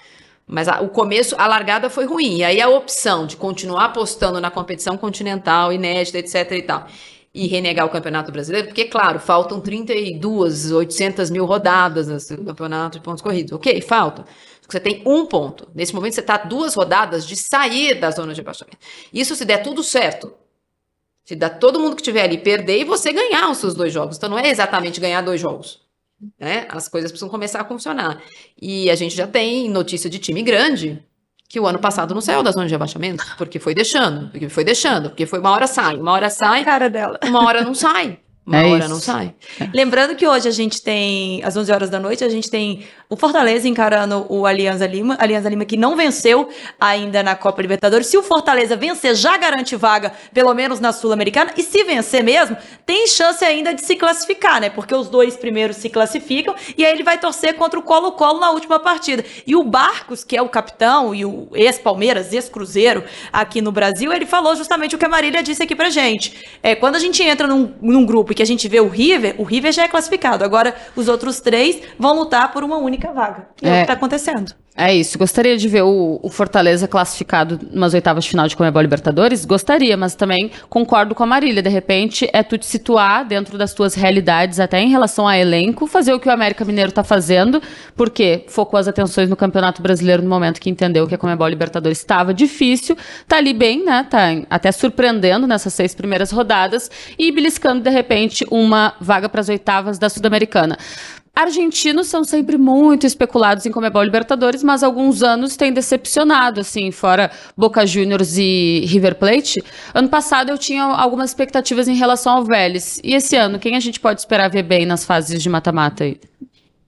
Speaker 3: Mas a- o começo, a largada foi ruim. E aí a opção de continuar apostando na competição continental, inédita, etc e tal, e renegar o Campeonato Brasileiro, porque, claro, faltam 32, 800 mil rodadas nesse campeonato de pontos corridos. Ok, falta. Você tem um ponto. Nesse momento, você está duas rodadas de sair da zona de rebaixamento. Isso se der tudo certo. Se dá todo mundo que estiver ali perder e você ganhar os seus dois jogos. Então não é exatamente ganhar dois jogos. Né? As coisas precisam começar a funcionar. E a gente já tem notícia de time grande que o ano passado não saiu da zona de rebaixamento, porque foi deixando, porque foi deixando, porque foi uma hora sai, uma hora sai,
Speaker 8: cara dela.
Speaker 3: uma hora não sai. Uma
Speaker 1: É
Speaker 3: hora
Speaker 1: isso.
Speaker 3: não sai.
Speaker 8: Lembrando que hoje a gente tem, às 11 horas da noite, a gente tem o Fortaleza encarando o Alianza Lima. Alianza Lima que não venceu ainda na Copa Libertadores. Se o Fortaleza vencer, já garante vaga, pelo menos na Sul-Americana. E se vencer mesmo, tem chance ainda de se classificar, né? Porque os dois primeiros se classificam e aí ele vai torcer contra o Colo-Colo na última partida. E o Barcos, que é o capitão e o ex-Palmeiras, ex-Cruzeiro aqui no Brasil, ele falou justamente o que a Marília disse aqui pra gente. É, quando a gente entra num, num grupo e que a gente vê o River, o River já é classificado. Agora, os outros três vão lutar por uma única vaga. E é, o
Speaker 1: É.
Speaker 8: que tá acontecendo.
Speaker 1: É isso. Gostaria de ver o, o Fortaleza classificado nas oitavas de final de Comebol Libertadores? Gostaria, mas também concordo com a Marília. De repente, é tu te situar dentro das tuas realidades, até em relação a elenco, fazer o que o América Mineiro tá fazendo, porque focou as atenções no Campeonato Brasileiro no momento que entendeu que a Comebol Libertadores estava difícil. Tá ali bem, né? Tá até surpreendendo nessas seis primeiras rodadas e beliscando, de repente, uma vaga para as oitavas da Sul-Americana. Argentinos são sempre muito especulados em Comebol Libertadores, mas alguns anos têm decepcionado, assim, fora Boca Juniors e River Plate. Ano passado eu tinha algumas expectativas em relação ao Vélez. E esse ano, quem a gente pode esperar ver bem nas fases de mata-mata aí?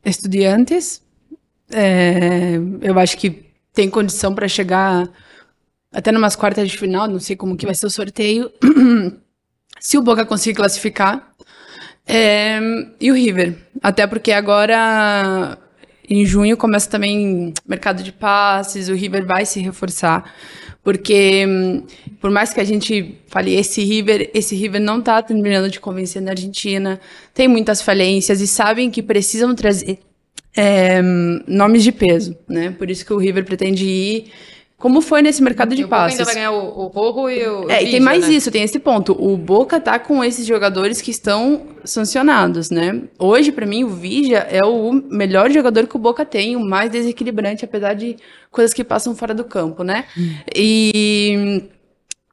Speaker 4: Estudiantes. É, eu acho que tem condição para chegar até numas quartas de final, não sei como que vai ser o sorteio. Se o Boca conseguir classificar. É, e o River. Até porque agora, em junho, começa também mercado de passes, o River vai se reforçar. Porque, hum, por mais que a gente fale esse River, esse River não tá terminando de convencer na Argentina, tem muitas falências e sabem que precisam trazer é, nomes de peso, né? Por isso que o River pretende ir, como foi nesse mercado de
Speaker 3: E o Boca
Speaker 4: passes.
Speaker 3: ainda vai ganhar o, o Rojo e o
Speaker 4: É, e
Speaker 3: Vigia,
Speaker 4: tem mais
Speaker 3: né?
Speaker 4: isso, tem esse ponto. O Boca tá com esses jogadores que estão sancionados, né? Hoje, pra mim, o Vigia é o melhor jogador que o Boca tem, o mais desequilibrante, apesar de coisas que passam fora do campo, né? E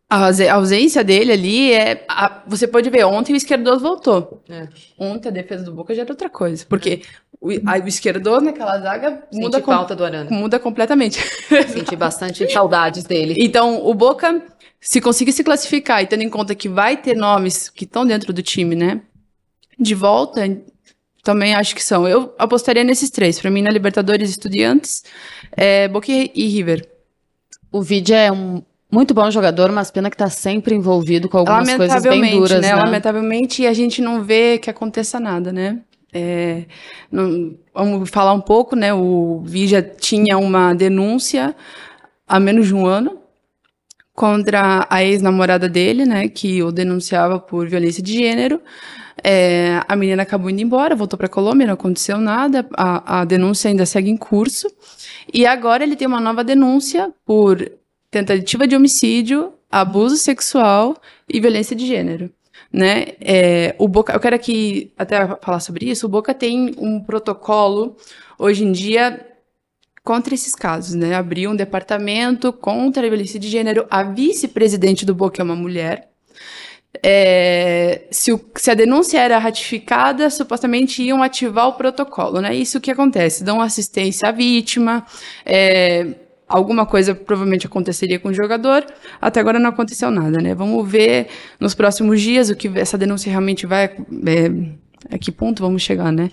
Speaker 4: a ausência dele ali é. a- você pode ver, ontem o esquerdoso voltou.
Speaker 3: É.
Speaker 4: Ontem a defesa do Boca já era outra coisa, porque o, a- o esquerdoso naquela zaga
Speaker 3: Senti
Speaker 4: muda, com-
Speaker 3: falta do Arana.
Speaker 4: muda completamente.
Speaker 3: Senti bastante saudades dele.
Speaker 4: Então, o Boca se conseguir se classificar e tendo em conta que vai ter nomes que estão dentro do time, né? De volta, também acho que são. Eu apostaria nesses três. Para mim, na Libertadores, Estudiantes, é, Boca e River.
Speaker 1: O Vidia é um muito bom jogador, mas pena que tá sempre envolvido com algumas coisas bem duras, né?
Speaker 4: Lamentavelmente, a gente não vê que aconteça nada, né? É, não, vamos falar um pouco, né? O Vidia tinha uma denúncia há menos de um ano contra a ex-namorada dele, né? Que o denunciava por violência de gênero. É, a menina acabou indo embora, voltou para Colômbia, não aconteceu nada, a, a denúncia ainda segue em curso. E agora ele tem uma nova denúncia por tentativa de homicídio, abuso sexual e violência de gênero. Né? É, o Boca, eu quero aqui até falar sobre isso. O Boca tem um protocolo hoje em dia contra esses casos, né? Abriu um departamento contra a violência de gênero. A vice-presidente do Boca é uma mulher. É, se, o, se, a denúncia era ratificada, supostamente iam ativar o protocolo, né? Isso que acontece, dão assistência à vítima, é, alguma coisa provavelmente aconteceria com o jogador, até agora não aconteceu nada, né? Vamos ver nos próximos dias o que essa denúncia realmente vai, é, a que ponto vamos chegar, né?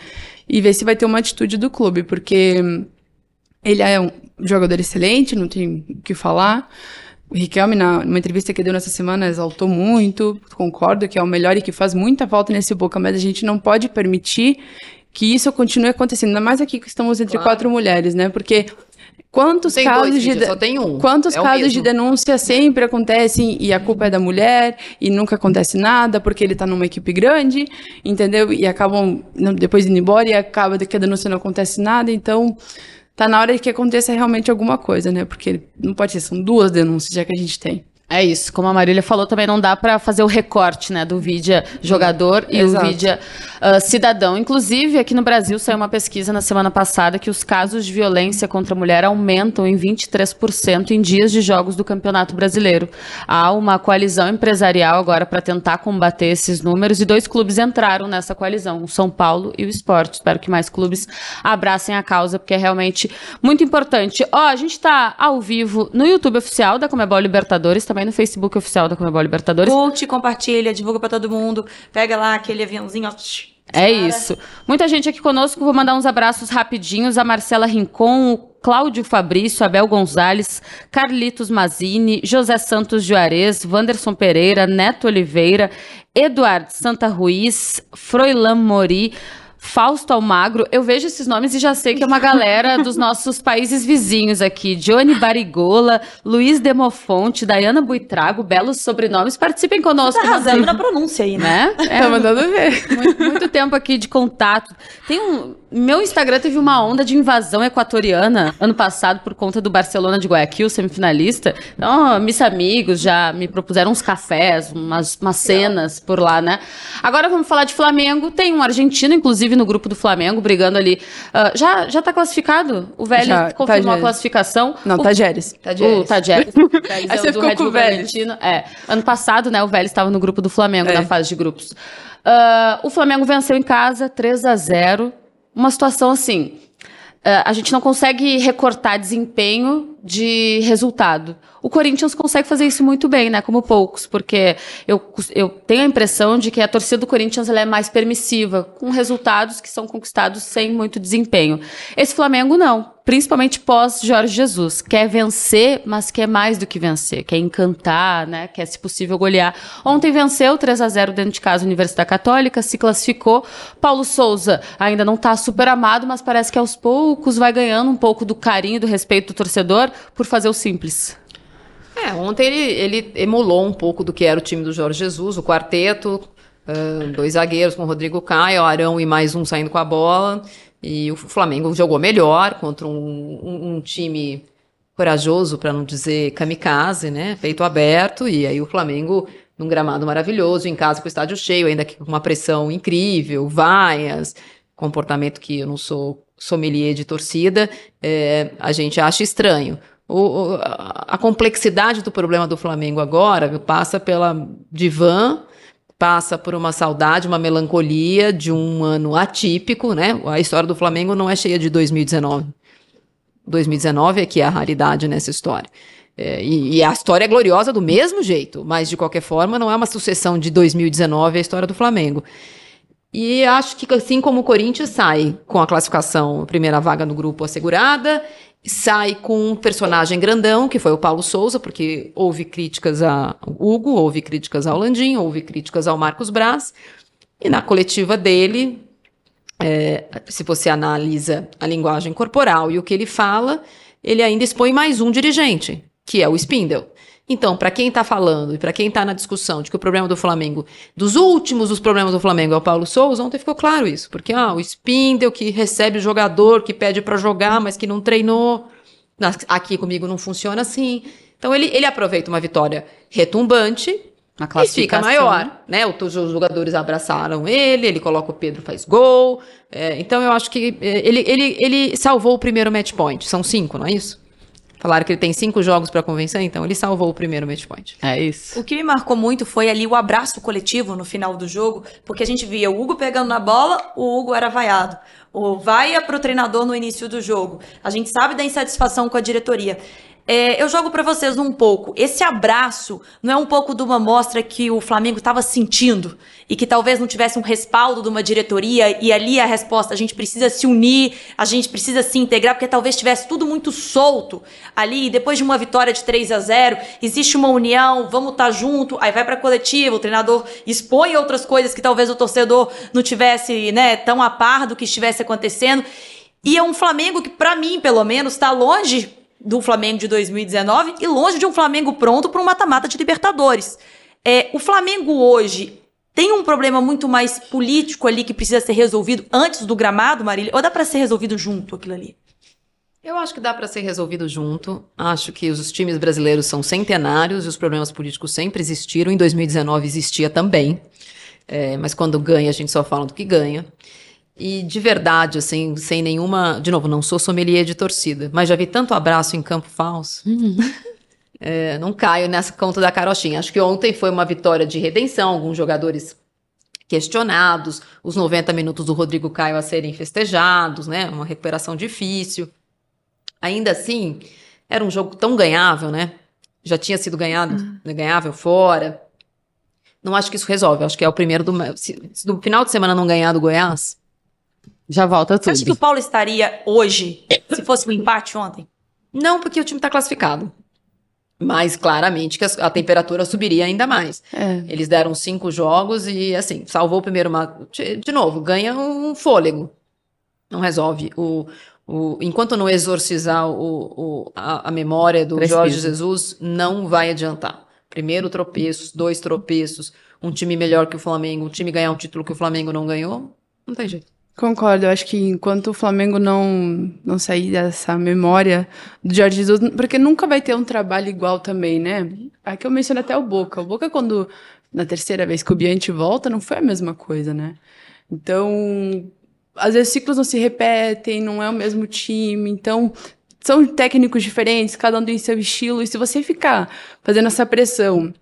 Speaker 4: E ver se vai ter uma atitude do clube, porque ele é um jogador excelente, não tem o que falar, o Riquelme, na, numa entrevista que deu nessa semana, exaltou muito, concordo que é o melhor e que faz muita falta nesse Boca, mas a gente não pode permitir que isso continue acontecendo, ainda mais aqui que estamos entre claro. quatro mulheres, né? Porque quantos tem casos dois, de só tem um. quantos é casos de denúncia sempre acontecem e a culpa é da mulher e nunca acontece nada porque ele tá numa equipe grande, entendeu? E acabam depois indo embora e acaba que a denúncia não acontece nada, então tá na hora de que aconteça realmente alguma coisa, né? Porque não pode ser, são duas denúncias já que a gente tem.
Speaker 1: É isso, como a Marília falou, também não dá para fazer o recorte, né, do vídeo jogador e Exato. o vídeo uh, cidadão. Inclusive, aqui no Brasil saiu uma pesquisa na semana passada que os casos de violência contra a mulher aumentam em 23% em dias de jogos do Campeonato Brasileiro. Há uma coalizão empresarial agora para tentar combater esses números e dois clubes entraram nessa coalizão, o São Paulo e o Esporte. Espero que mais clubes abracem a causa, porque é realmente muito importante. Ó, a gente está ao vivo no YouTube oficial da Comebol Libertadores, também no Facebook oficial da Comebol Libertadores.
Speaker 8: Curte, compartilha, divulga para todo mundo. Pega lá aquele aviãozinho, ó.
Speaker 1: É isso. Muita gente aqui conosco. Vou mandar uns abraços rapidinhos. A Marcela Rincon, o Cláudio Fabrício, Abel Gonzalez, Carlitos Mazini, José Santos Juarez, Wanderson Pereira, Neto Oliveira, Eduardo Santa Ruiz, Froilan Mori. Fausto Almagro, eu vejo esses nomes e já sei que é uma galera dos nossos países vizinhos aqui. Johnny Barigola, Luiz Demofonte, Dayana Buitrago, belos sobrenomes. Participem conosco.
Speaker 8: Tá arrasando na pronúncia aí, né?
Speaker 4: né? É, tá mandando ver.
Speaker 1: Muito, muito tempo aqui de contato. Tem um, meu Instagram teve uma onda de invasão equatoriana ano passado por conta do Barcelona de Guayaquil, semifinalista. Então, meus amigos já me propuseram uns cafés, umas, umas cenas por lá, né? Agora vamos falar de Flamengo. Tem um argentino, inclusive, no grupo do Flamengo, brigando ali. Uh, já, já tá classificado? O Vélez já, confirmou a classificação.
Speaker 4: Não,
Speaker 1: o,
Speaker 4: Tajeres.
Speaker 1: Tajeres. O Tajeres. Aí você ficou com o Vélez. É. Ano passado, né, o Vélez estava no grupo do Flamengo, é. na fase de grupos. Uh, o Flamengo venceu em casa, 3 a 0 uma situação assim. Uh, a gente não consegue recortar desempenho de resultado. O Corinthians consegue fazer isso muito bem, né? Como poucos, porque eu, eu tenho a impressão de que a torcida do Corinthians é mais permissiva, com resultados que são conquistados sem muito desempenho. Esse Flamengo não, principalmente pós Jorge Jesus. Quer vencer, mas quer mais do que vencer, quer encantar, né? Quer, se possível, golear. Ontem venceu 3 a 0 dentro de casa a Universidade Católica, se classificou. Paulo Souza ainda não está super amado, mas parece que aos poucos vai ganhando um pouco do carinho, do respeito do torcedor por fazer o simples.
Speaker 3: É, ontem ele, ele emulou um pouco do que era o time do Jorge Jesus, o quarteto, uh, dois zagueiros com o Rodrigo Caio, Arão e mais um saindo com a bola. E o Flamengo jogou melhor contra um, um, um time corajoso, para não dizer kamikaze, né? Feito aberto. E aí o Flamengo num gramado maravilhoso, em casa com o estádio cheio, ainda com uma pressão incrível, vaias, comportamento que eu não sou sommelier de torcida, é, a gente acha estranho. O, a complexidade do problema do Flamengo agora passa pela divã, passa por uma saudade, uma melancolia de um ano atípico, né? A história do Flamengo não é cheia de 2019. 2019 é que é a raridade nessa história. É, e, e, a história é gloriosa do mesmo jeito, mas de qualquer forma não é uma sucessão de 2019 a história do Flamengo. E acho que assim como o Corinthians sai com a classificação, primeira vaga no grupo assegurada, sai com um personagem grandão, que foi o Paulo Souza, porque houve críticas a Hugo, houve críticas ao Landim, houve críticas ao Marcos Braz, e na coletiva dele, é, se você analisa a linguagem corporal e o que ele fala, ele ainda expõe mais um dirigente, que é o Spindle. Então, para quem está falando e para quem está na discussão de que o problema do Flamengo, dos últimos dos problemas do Flamengo é o Paulo Souza, ontem ficou claro isso. Porque, ah, o Spindle que recebe o jogador, que pede para jogar, mas que não treinou. Aqui comigo não funciona assim. Então, ele, ele aproveita uma vitória retumbante e fica maior, né? Os jogadores abraçaram ele, ele coloca o Pedro, faz gol. É, então, eu acho que é, ele, ele, ele salvou o primeiro match point. São cinco, não é isso? Falaram que ele tem cinco jogos para convencer, então ele salvou o primeiro match point.
Speaker 1: É isso.
Speaker 8: O que me marcou muito foi ali o abraço coletivo no final do jogo, porque a gente via o Hugo pegando na bola, o Hugo era vaiado. O vaia pro treinador no início do jogo. A gente sabe da insatisfação com a diretoria. É, eu jogo para vocês um pouco. Esse abraço não é um pouco de uma mostra que o Flamengo estava sentindo e que talvez não tivesse um respaldo de uma diretoria e ali a resposta a gente precisa se unir, a gente precisa se integrar porque talvez tivesse tudo muito solto ali. Depois de uma vitória de 3 a 0, existe uma união, vamos estar tá junto. Aí vai para coletiva, o treinador expõe outras coisas que talvez o torcedor não tivesse, né, tão a par do que estivesse acontecendo. E é um Flamengo que, para mim, pelo menos, está longe do Flamengo de 2019 e longe de um Flamengo pronto para um mata-mata de Libertadores. É, o Flamengo hoje tem um problema muito mais político ali que precisa ser resolvido antes do gramado, Marília? Ou dá para ser resolvido junto aquilo ali?
Speaker 3: Eu acho que dá para ser resolvido junto. Acho que os times brasileiros são centenários e os problemas políticos sempre existiram. Em 2019 existia também. É, mas quando ganha, a gente só fala do que ganha. E de verdade, assim, sem nenhuma. De novo, não sou sommelier de torcida, mas já vi tanto abraço em campo falso. Uhum. É, não caio nessa conta da carochinha. Acho que ontem foi uma vitória de redenção, alguns jogadores questionados, os 90 minutos do Rodrigo Caio a serem festejados, né? Uma recuperação difícil. Ainda assim, era um jogo tão ganhável, né? Já tinha sido ganhado, uhum. ganhável fora. Não acho que isso resolve. Acho que é o primeiro do. Se, se no final de semana não ganhar do Goiás, já volta tudo. Você
Speaker 8: acha que o Paulo estaria hoje se fosse um empate ontem?
Speaker 3: Não, porque o time está classificado. Mas claramente que a, temperatura subiria ainda mais. É. Eles deram cinco jogos e, assim, salvou o primeiro. De, de novo, ganha um fôlego. Não resolve. O, o, enquanto não exorcizar o, o a, a, memória do Preciso. Jorge Jesus, não vai adiantar. Primeiro tropeços, dois tropeços, um time melhor que o Flamengo, um time ganhar um título que o Flamengo não ganhou, não tem jeito.
Speaker 4: Concordo, eu acho que enquanto o Flamengo não, não sair dessa memória do Jorge Jesus, porque nunca vai ter um trabalho igual também, né? Aqui eu menciono até o Boca. O Boca, quando na terceira vez que o Bianchi volta, não foi a mesma coisa, né? Então, às vezes ciclos não se repetem, não é o mesmo time, então são técnicos diferentes, cada um tem seu estilo, e se você ficar fazendo essa pressão,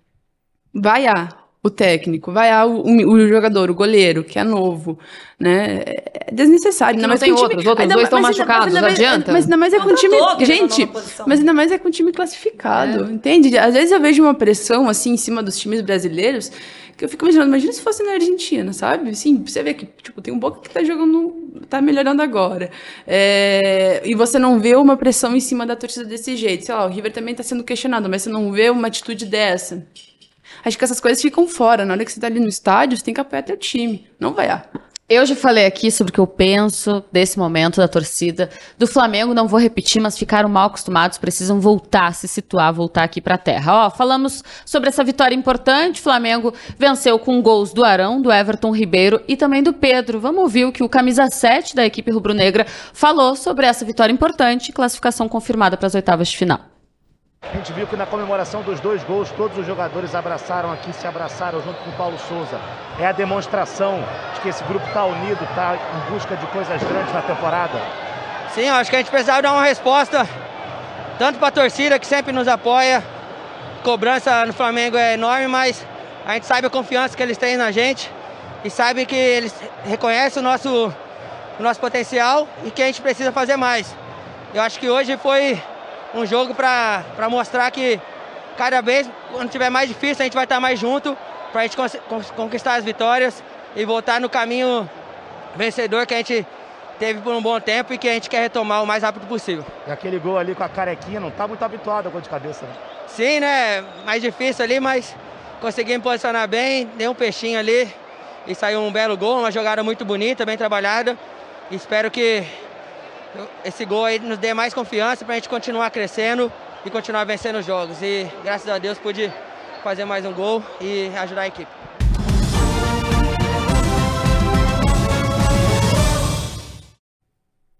Speaker 4: vai a o técnico, vai ah, o, o, jogador, o goleiro, que é novo, né? É desnecessário.
Speaker 3: Ainda mais tem outros, time, outros dois estão machucados,
Speaker 4: mas,
Speaker 3: adianta.
Speaker 4: Mas ainda mais é com o time, gente, mas ainda mais é com o time classificado, é. entende? Às vezes eu vejo uma pressão, assim, em cima dos times brasileiros, que eu fico imaginando, imagina se fosse na Argentina, sabe? Assim, você vê que, tipo, tem um Boca que tá jogando, tá melhorando agora. É, e você não vê uma pressão em cima da torcida desse jeito. Sei lá, o River também tá sendo questionado, mas você não vê uma atitude dessa. Acho que essas coisas ficam fora. Na hora que você tá ali no estádio, você tem que apoiar teu time. Não vaiar.
Speaker 1: Eu já falei aqui sobre o que eu penso desse momento da torcida. Do Flamengo, não vou repetir, mas ficaram mal acostumados, precisam voltar, se situar, voltar aqui para a terra. Ó, falamos sobre essa vitória importante. Flamengo venceu com gols do Arão, do Everton Ribeiro e também do Pedro. Vamos ouvir o que o camisa 7 da equipe rubro-negra falou sobre essa vitória importante classificação confirmada para as oitavas de final.
Speaker 9: A gente viu que na comemoração dos dois gols, todos os jogadores abraçaram aqui, se abraçaram junto com o Paulo Souza. É a demonstração de que esse grupo está unido, está em busca de coisas grandes na temporada.
Speaker 10: Sim, acho que a gente precisava dar uma resposta, tanto para a torcida que sempre nos apoia. Cobrança no Flamengo é enorme, mas a gente sabe a confiança que eles têm na gente e sabe que eles reconhecem o nosso, o nosso potencial e que a gente precisa fazer mais. Eu acho que hoje foi um jogo para mostrar que cada vez, quando tiver mais difícil, a gente vai estar mais junto para a gente conquistar as vitórias e voltar no caminho vencedor que a gente teve por um bom tempo e que a gente quer retomar o mais rápido possível.
Speaker 9: E aquele gol ali com a carequinha, não tá muito habituado a gol de cabeça, né?
Speaker 10: Sim, né? Mais difícil ali, mas consegui me posicionar bem, dei um peixinho ali e saiu um belo gol, uma jogada muito bonita, bem trabalhada. Espero que esse gol aí nos dê mais confiança para a gente continuar crescendo e continuar vencendo os jogos. E graças a Deus pude fazer mais um gol e ajudar a equipe.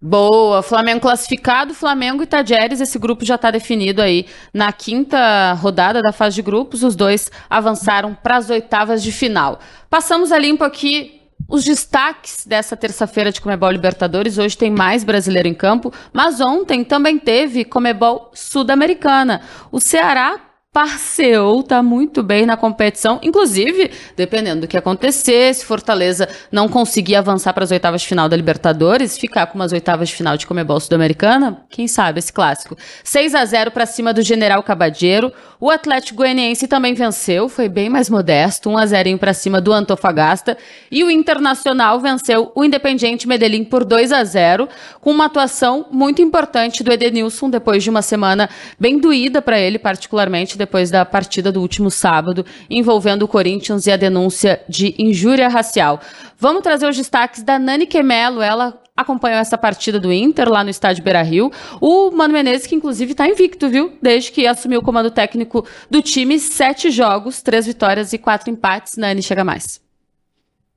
Speaker 1: Boa, Flamengo classificado, Flamengo e Tajeres, esse grupo já está definido aí na quinta rodada da fase de grupos, os dois avançaram para as oitavas de final. Passamos a limpo aqui os destaques dessa terça-feira de Comebol Libertadores. Hoje tem mais brasileiro em campo, mas ontem também teve Comebol Sudamericana. O Ceará parceou, tá muito bem na competição. Inclusive, dependendo do que acontecer, se Fortaleza não conseguir avançar para as oitavas de final da Libertadores, ficar com umas oitavas de final de Comebol Sul-Americana, quem sabe esse clássico. 6 a 0 para cima do General Cabadeiro. O Atlético Goianiense também venceu, foi bem mais modesto, 1 a 0 para cima do Antofagasta. E o Internacional venceu o Independiente Medellín por 2 a 0, com uma atuação muito importante do Edenilson depois de uma semana bem doída para ele, particularmente depois da partida do último sábado, envolvendo o Corinthians e a denúncia de injúria racial. Vamos trazer os destaques da Nani Quemelo, ela acompanhou essa partida do Inter lá no estádio Beira-Rio. O Mano Menezes, que inclusive está invicto, viu? Desde que assumiu o comando técnico do time, sete jogos, três vitórias e quatro empates. Nani, chega mais.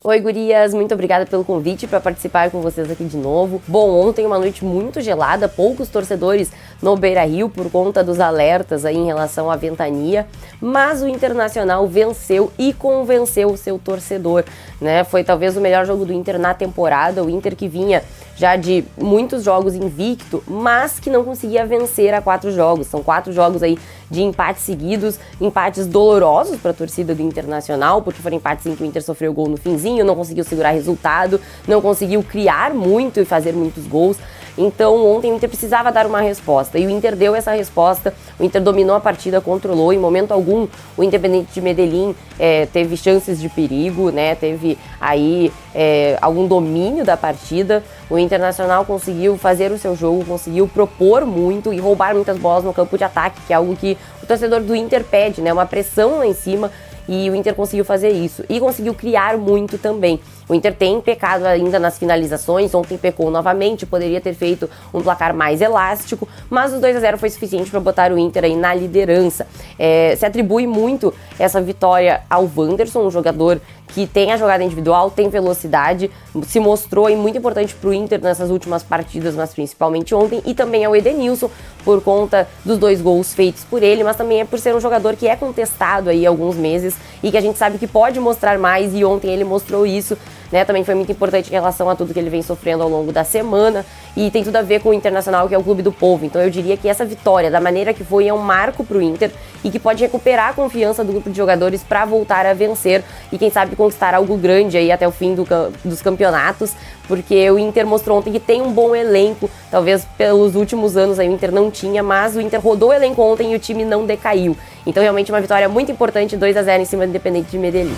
Speaker 11: Oi, gurias, muito obrigada pelo convite para participar com vocês aqui de novo. Bom, ontem uma noite muito gelada, poucos torcedores no Beira Rio por conta dos alertas aí em relação à ventania, mas o Internacional venceu e convenceu o seu torcedor, né? Foi talvez o melhor jogo do Inter na temporada, o Inter que vinha já de muitos jogos invicto, mas que não conseguia vencer a quatro jogos. São quatro jogos aí de empates seguidos, empates dolorosos para a torcida do Internacional, porque foram empates em que o Inter sofreu gol no finzinho, não conseguiu segurar resultado, não conseguiu criar muito e fazer muitos gols. Então ontem o Inter precisava dar uma resposta e o Inter deu essa resposta. O Inter dominou a partida, controlou. Em momento algum o Independente de Medellín é, teve chances de perigo, né? Teve aí é, algum domínio da partida. O Internacional conseguiu fazer o seu jogo, conseguiu propor muito e roubar muitas bolas no campo de ataque, que é algo que o torcedor do Inter pede, né? Uma pressão lá em cima e o Inter conseguiu fazer isso e conseguiu criar muito também. O Inter tem pecado ainda nas finalizações, ontem pecou novamente, poderia ter feito um placar mais elástico, mas o 2 a 0 foi suficiente para botar o Inter aí na liderança. É, se atribui muito essa vitória ao Wanderson, um jogador que tem a jogada individual, tem velocidade, se mostrou aí muito importante para o Inter nessas últimas partidas, mas principalmente ontem, e também ao Edenilson, por conta dos dois gols feitos por ele, mas também é por ser um jogador que é contestado aí há alguns meses e que a gente sabe que pode mostrar mais, e ontem ele mostrou isso. Né, também foi muito importante em relação a tudo que ele vem sofrendo ao longo da semana e tem tudo a ver com o Internacional, que é o clube do povo. Então eu diria que essa vitória, da maneira que foi, é um marco para o Inter e que pode recuperar a confiança do grupo de jogadores para voltar a vencer e quem sabe conquistar algo grande aí até o fim do, dos campeonatos, porque o Inter mostrou ontem que tem um bom elenco, talvez pelos últimos anos aí o Inter não tinha, mas o Inter rodou o elenco ontem e o time não decaiu. Então realmente uma vitória muito importante, 2 a 0 em cima do Independente de Medellín.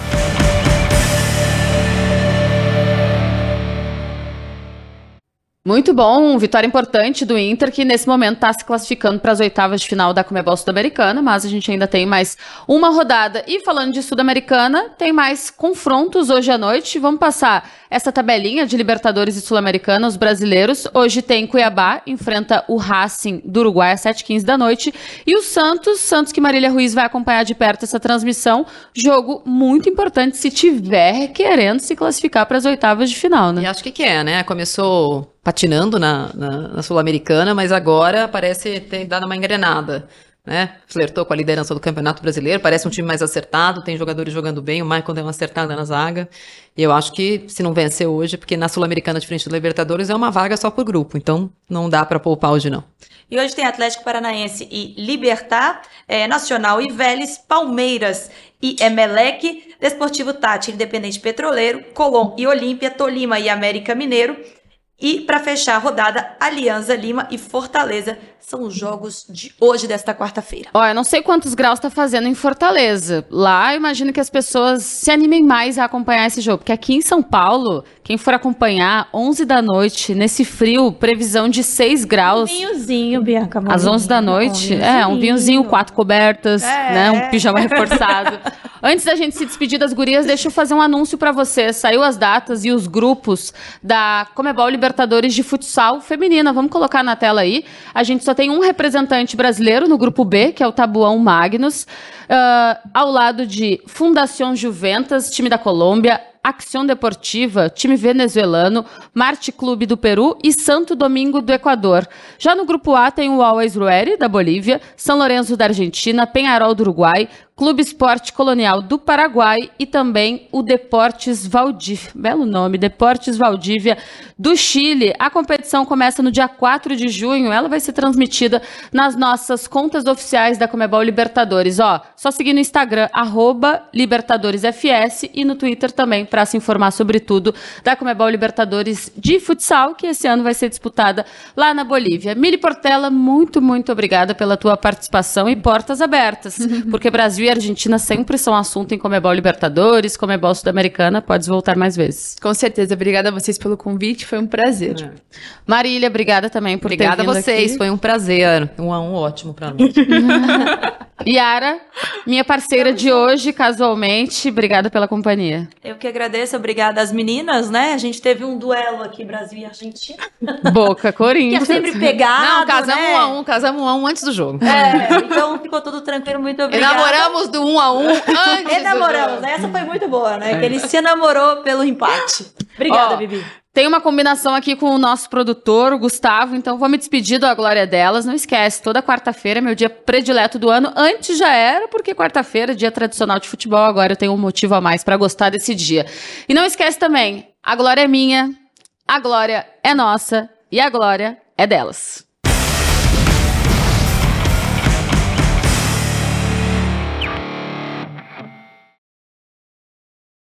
Speaker 1: Muito bom, vitória importante do Inter, que nesse momento está se classificando para as oitavas de final da Comebol Sul-Americana, mas a gente ainda tem mais uma rodada. E falando de Sul-Americana, tem mais confrontos hoje à noite. Vamos passar essa tabelinha de Libertadores e Sul-Americana, os brasileiros. Hoje tem Cuiabá, enfrenta o Racing do Uruguai às 7h15 da noite. E o Santos, Santos que Marília Ruiz vai acompanhar de perto essa transmissão. Jogo muito importante se tiver querendo se classificar para as oitavas de final, né?
Speaker 3: E acho que que é, né? Começou patinando na, na, na Sul-Americana, mas agora parece ter dado uma engrenada. Né? Flertou com a liderança do Campeonato Brasileiro, parece um time mais acertado, tem jogadores jogando bem, o Michael deu uma acertada na zaga. E eu acho que se não vencer hoje, porque na Sul-Americana, diferente do Libertadores, é uma vaga só por grupo, então não dá para poupar hoje não.
Speaker 8: E hoje tem Atlético Paranaense e Libertar, é, Nacional e Vélez, Palmeiras e Emelec, Desportivo Tati, Independente Petroleiro, Colom e Olímpia, Tolima e América Mineiro, E para fechar a rodada, Alianza Lima e Fortaleza são os jogos de hoje, desta quarta-feira.
Speaker 1: Ó, eu não sei quantos graus tá fazendo em Fortaleza. Lá, eu imagino que as pessoas se animem mais a acompanhar esse jogo. Porque aqui em São Paulo, quem for acompanhar, 11 da noite, nesse frio, previsão de 6 graus.
Speaker 8: Um vinhozinho, Bianca.
Speaker 1: Às 11 da noite.
Speaker 8: Um
Speaker 1: é, um vinhozinho, quatro cobertas,
Speaker 8: É.
Speaker 1: né? Um pijama reforçado. Antes da gente se despedir das gurias, deixa eu fazer um anúncio pra você. Saiu as datas e os grupos da Comebol Libertadores de Futsal Feminina. Vamos colocar na tela aí. A gente só tem um representante brasileiro no grupo B, que é o Tabuão Magnus, ah, ao lado de Fundação Juventus, time da Colômbia, Acción Deportiva, time venezuelano, Marte Clube do Peru e Santo Domingo do Equador. Já no grupo A tem o Always Ready, da Bolívia, São Lourenço da Argentina, Penharol do Uruguai, Clube Esporte Colonial do Paraguai e também o Deportes Valdívia. Belo nome, Deportes Valdívia do Chile. A competição começa no dia 4 de junho. Ela vai ser transmitida nas nossas contas oficiais da Comebol Libertadores. Ó, só seguir no Instagram, arroba LibertadoresFS e no Twitter também para se informar sobre tudo da Comebol Libertadores de futsal, que esse ano vai ser disputada lá na Bolívia. Mili Portela, muito, muito obrigada pela tua participação e portas abertas, porque Brasil e Argentina sempre são assunto em Comebol Libertadores, Comebol Sul-Americana, podes voltar mais vezes.
Speaker 4: Com certeza. Obrigada a vocês pelo convite, foi um prazer.
Speaker 1: Marília, obrigada também por
Speaker 3: Obrigada
Speaker 1: ter
Speaker 3: a
Speaker 1: vindo
Speaker 3: vocês,
Speaker 1: aqui.
Speaker 3: foi um prazer. Um a um ótimo pra mim.
Speaker 1: Yara, minha parceira de hoje, casualmente, obrigada pela companhia.
Speaker 8: Eu que agradeço, obrigada às meninas, né? A gente teve um duelo aqui, Brasil e Argentina.
Speaker 1: Boca,
Speaker 8: Que é
Speaker 1: Corinthians.
Speaker 8: sempre pegado,
Speaker 3: Não, casamos
Speaker 8: né?
Speaker 3: um a um, casamos um a um antes do jogo.
Speaker 8: É, então ficou tudo tranquilo, muito obrigada.
Speaker 3: Enamoramos do um a um antes do
Speaker 8: Enamoramos,
Speaker 3: jogo.
Speaker 8: né? Essa foi muito boa, né? Que ele se namorou pelo empate. Obrigada,
Speaker 1: Ó,
Speaker 8: Bibi.
Speaker 1: Tem uma combinação aqui com o nosso produtor, o Gustavo, então vou me despedir da glória delas. Não esquece, toda quarta-feira é meu dia predileto do ano. Antes já era, porque quarta-feira é dia tradicional de futebol, agora eu tenho um motivo a mais pra gostar desse dia. E não esquece também, a glória é minha, a glória é nossa e a glória é delas.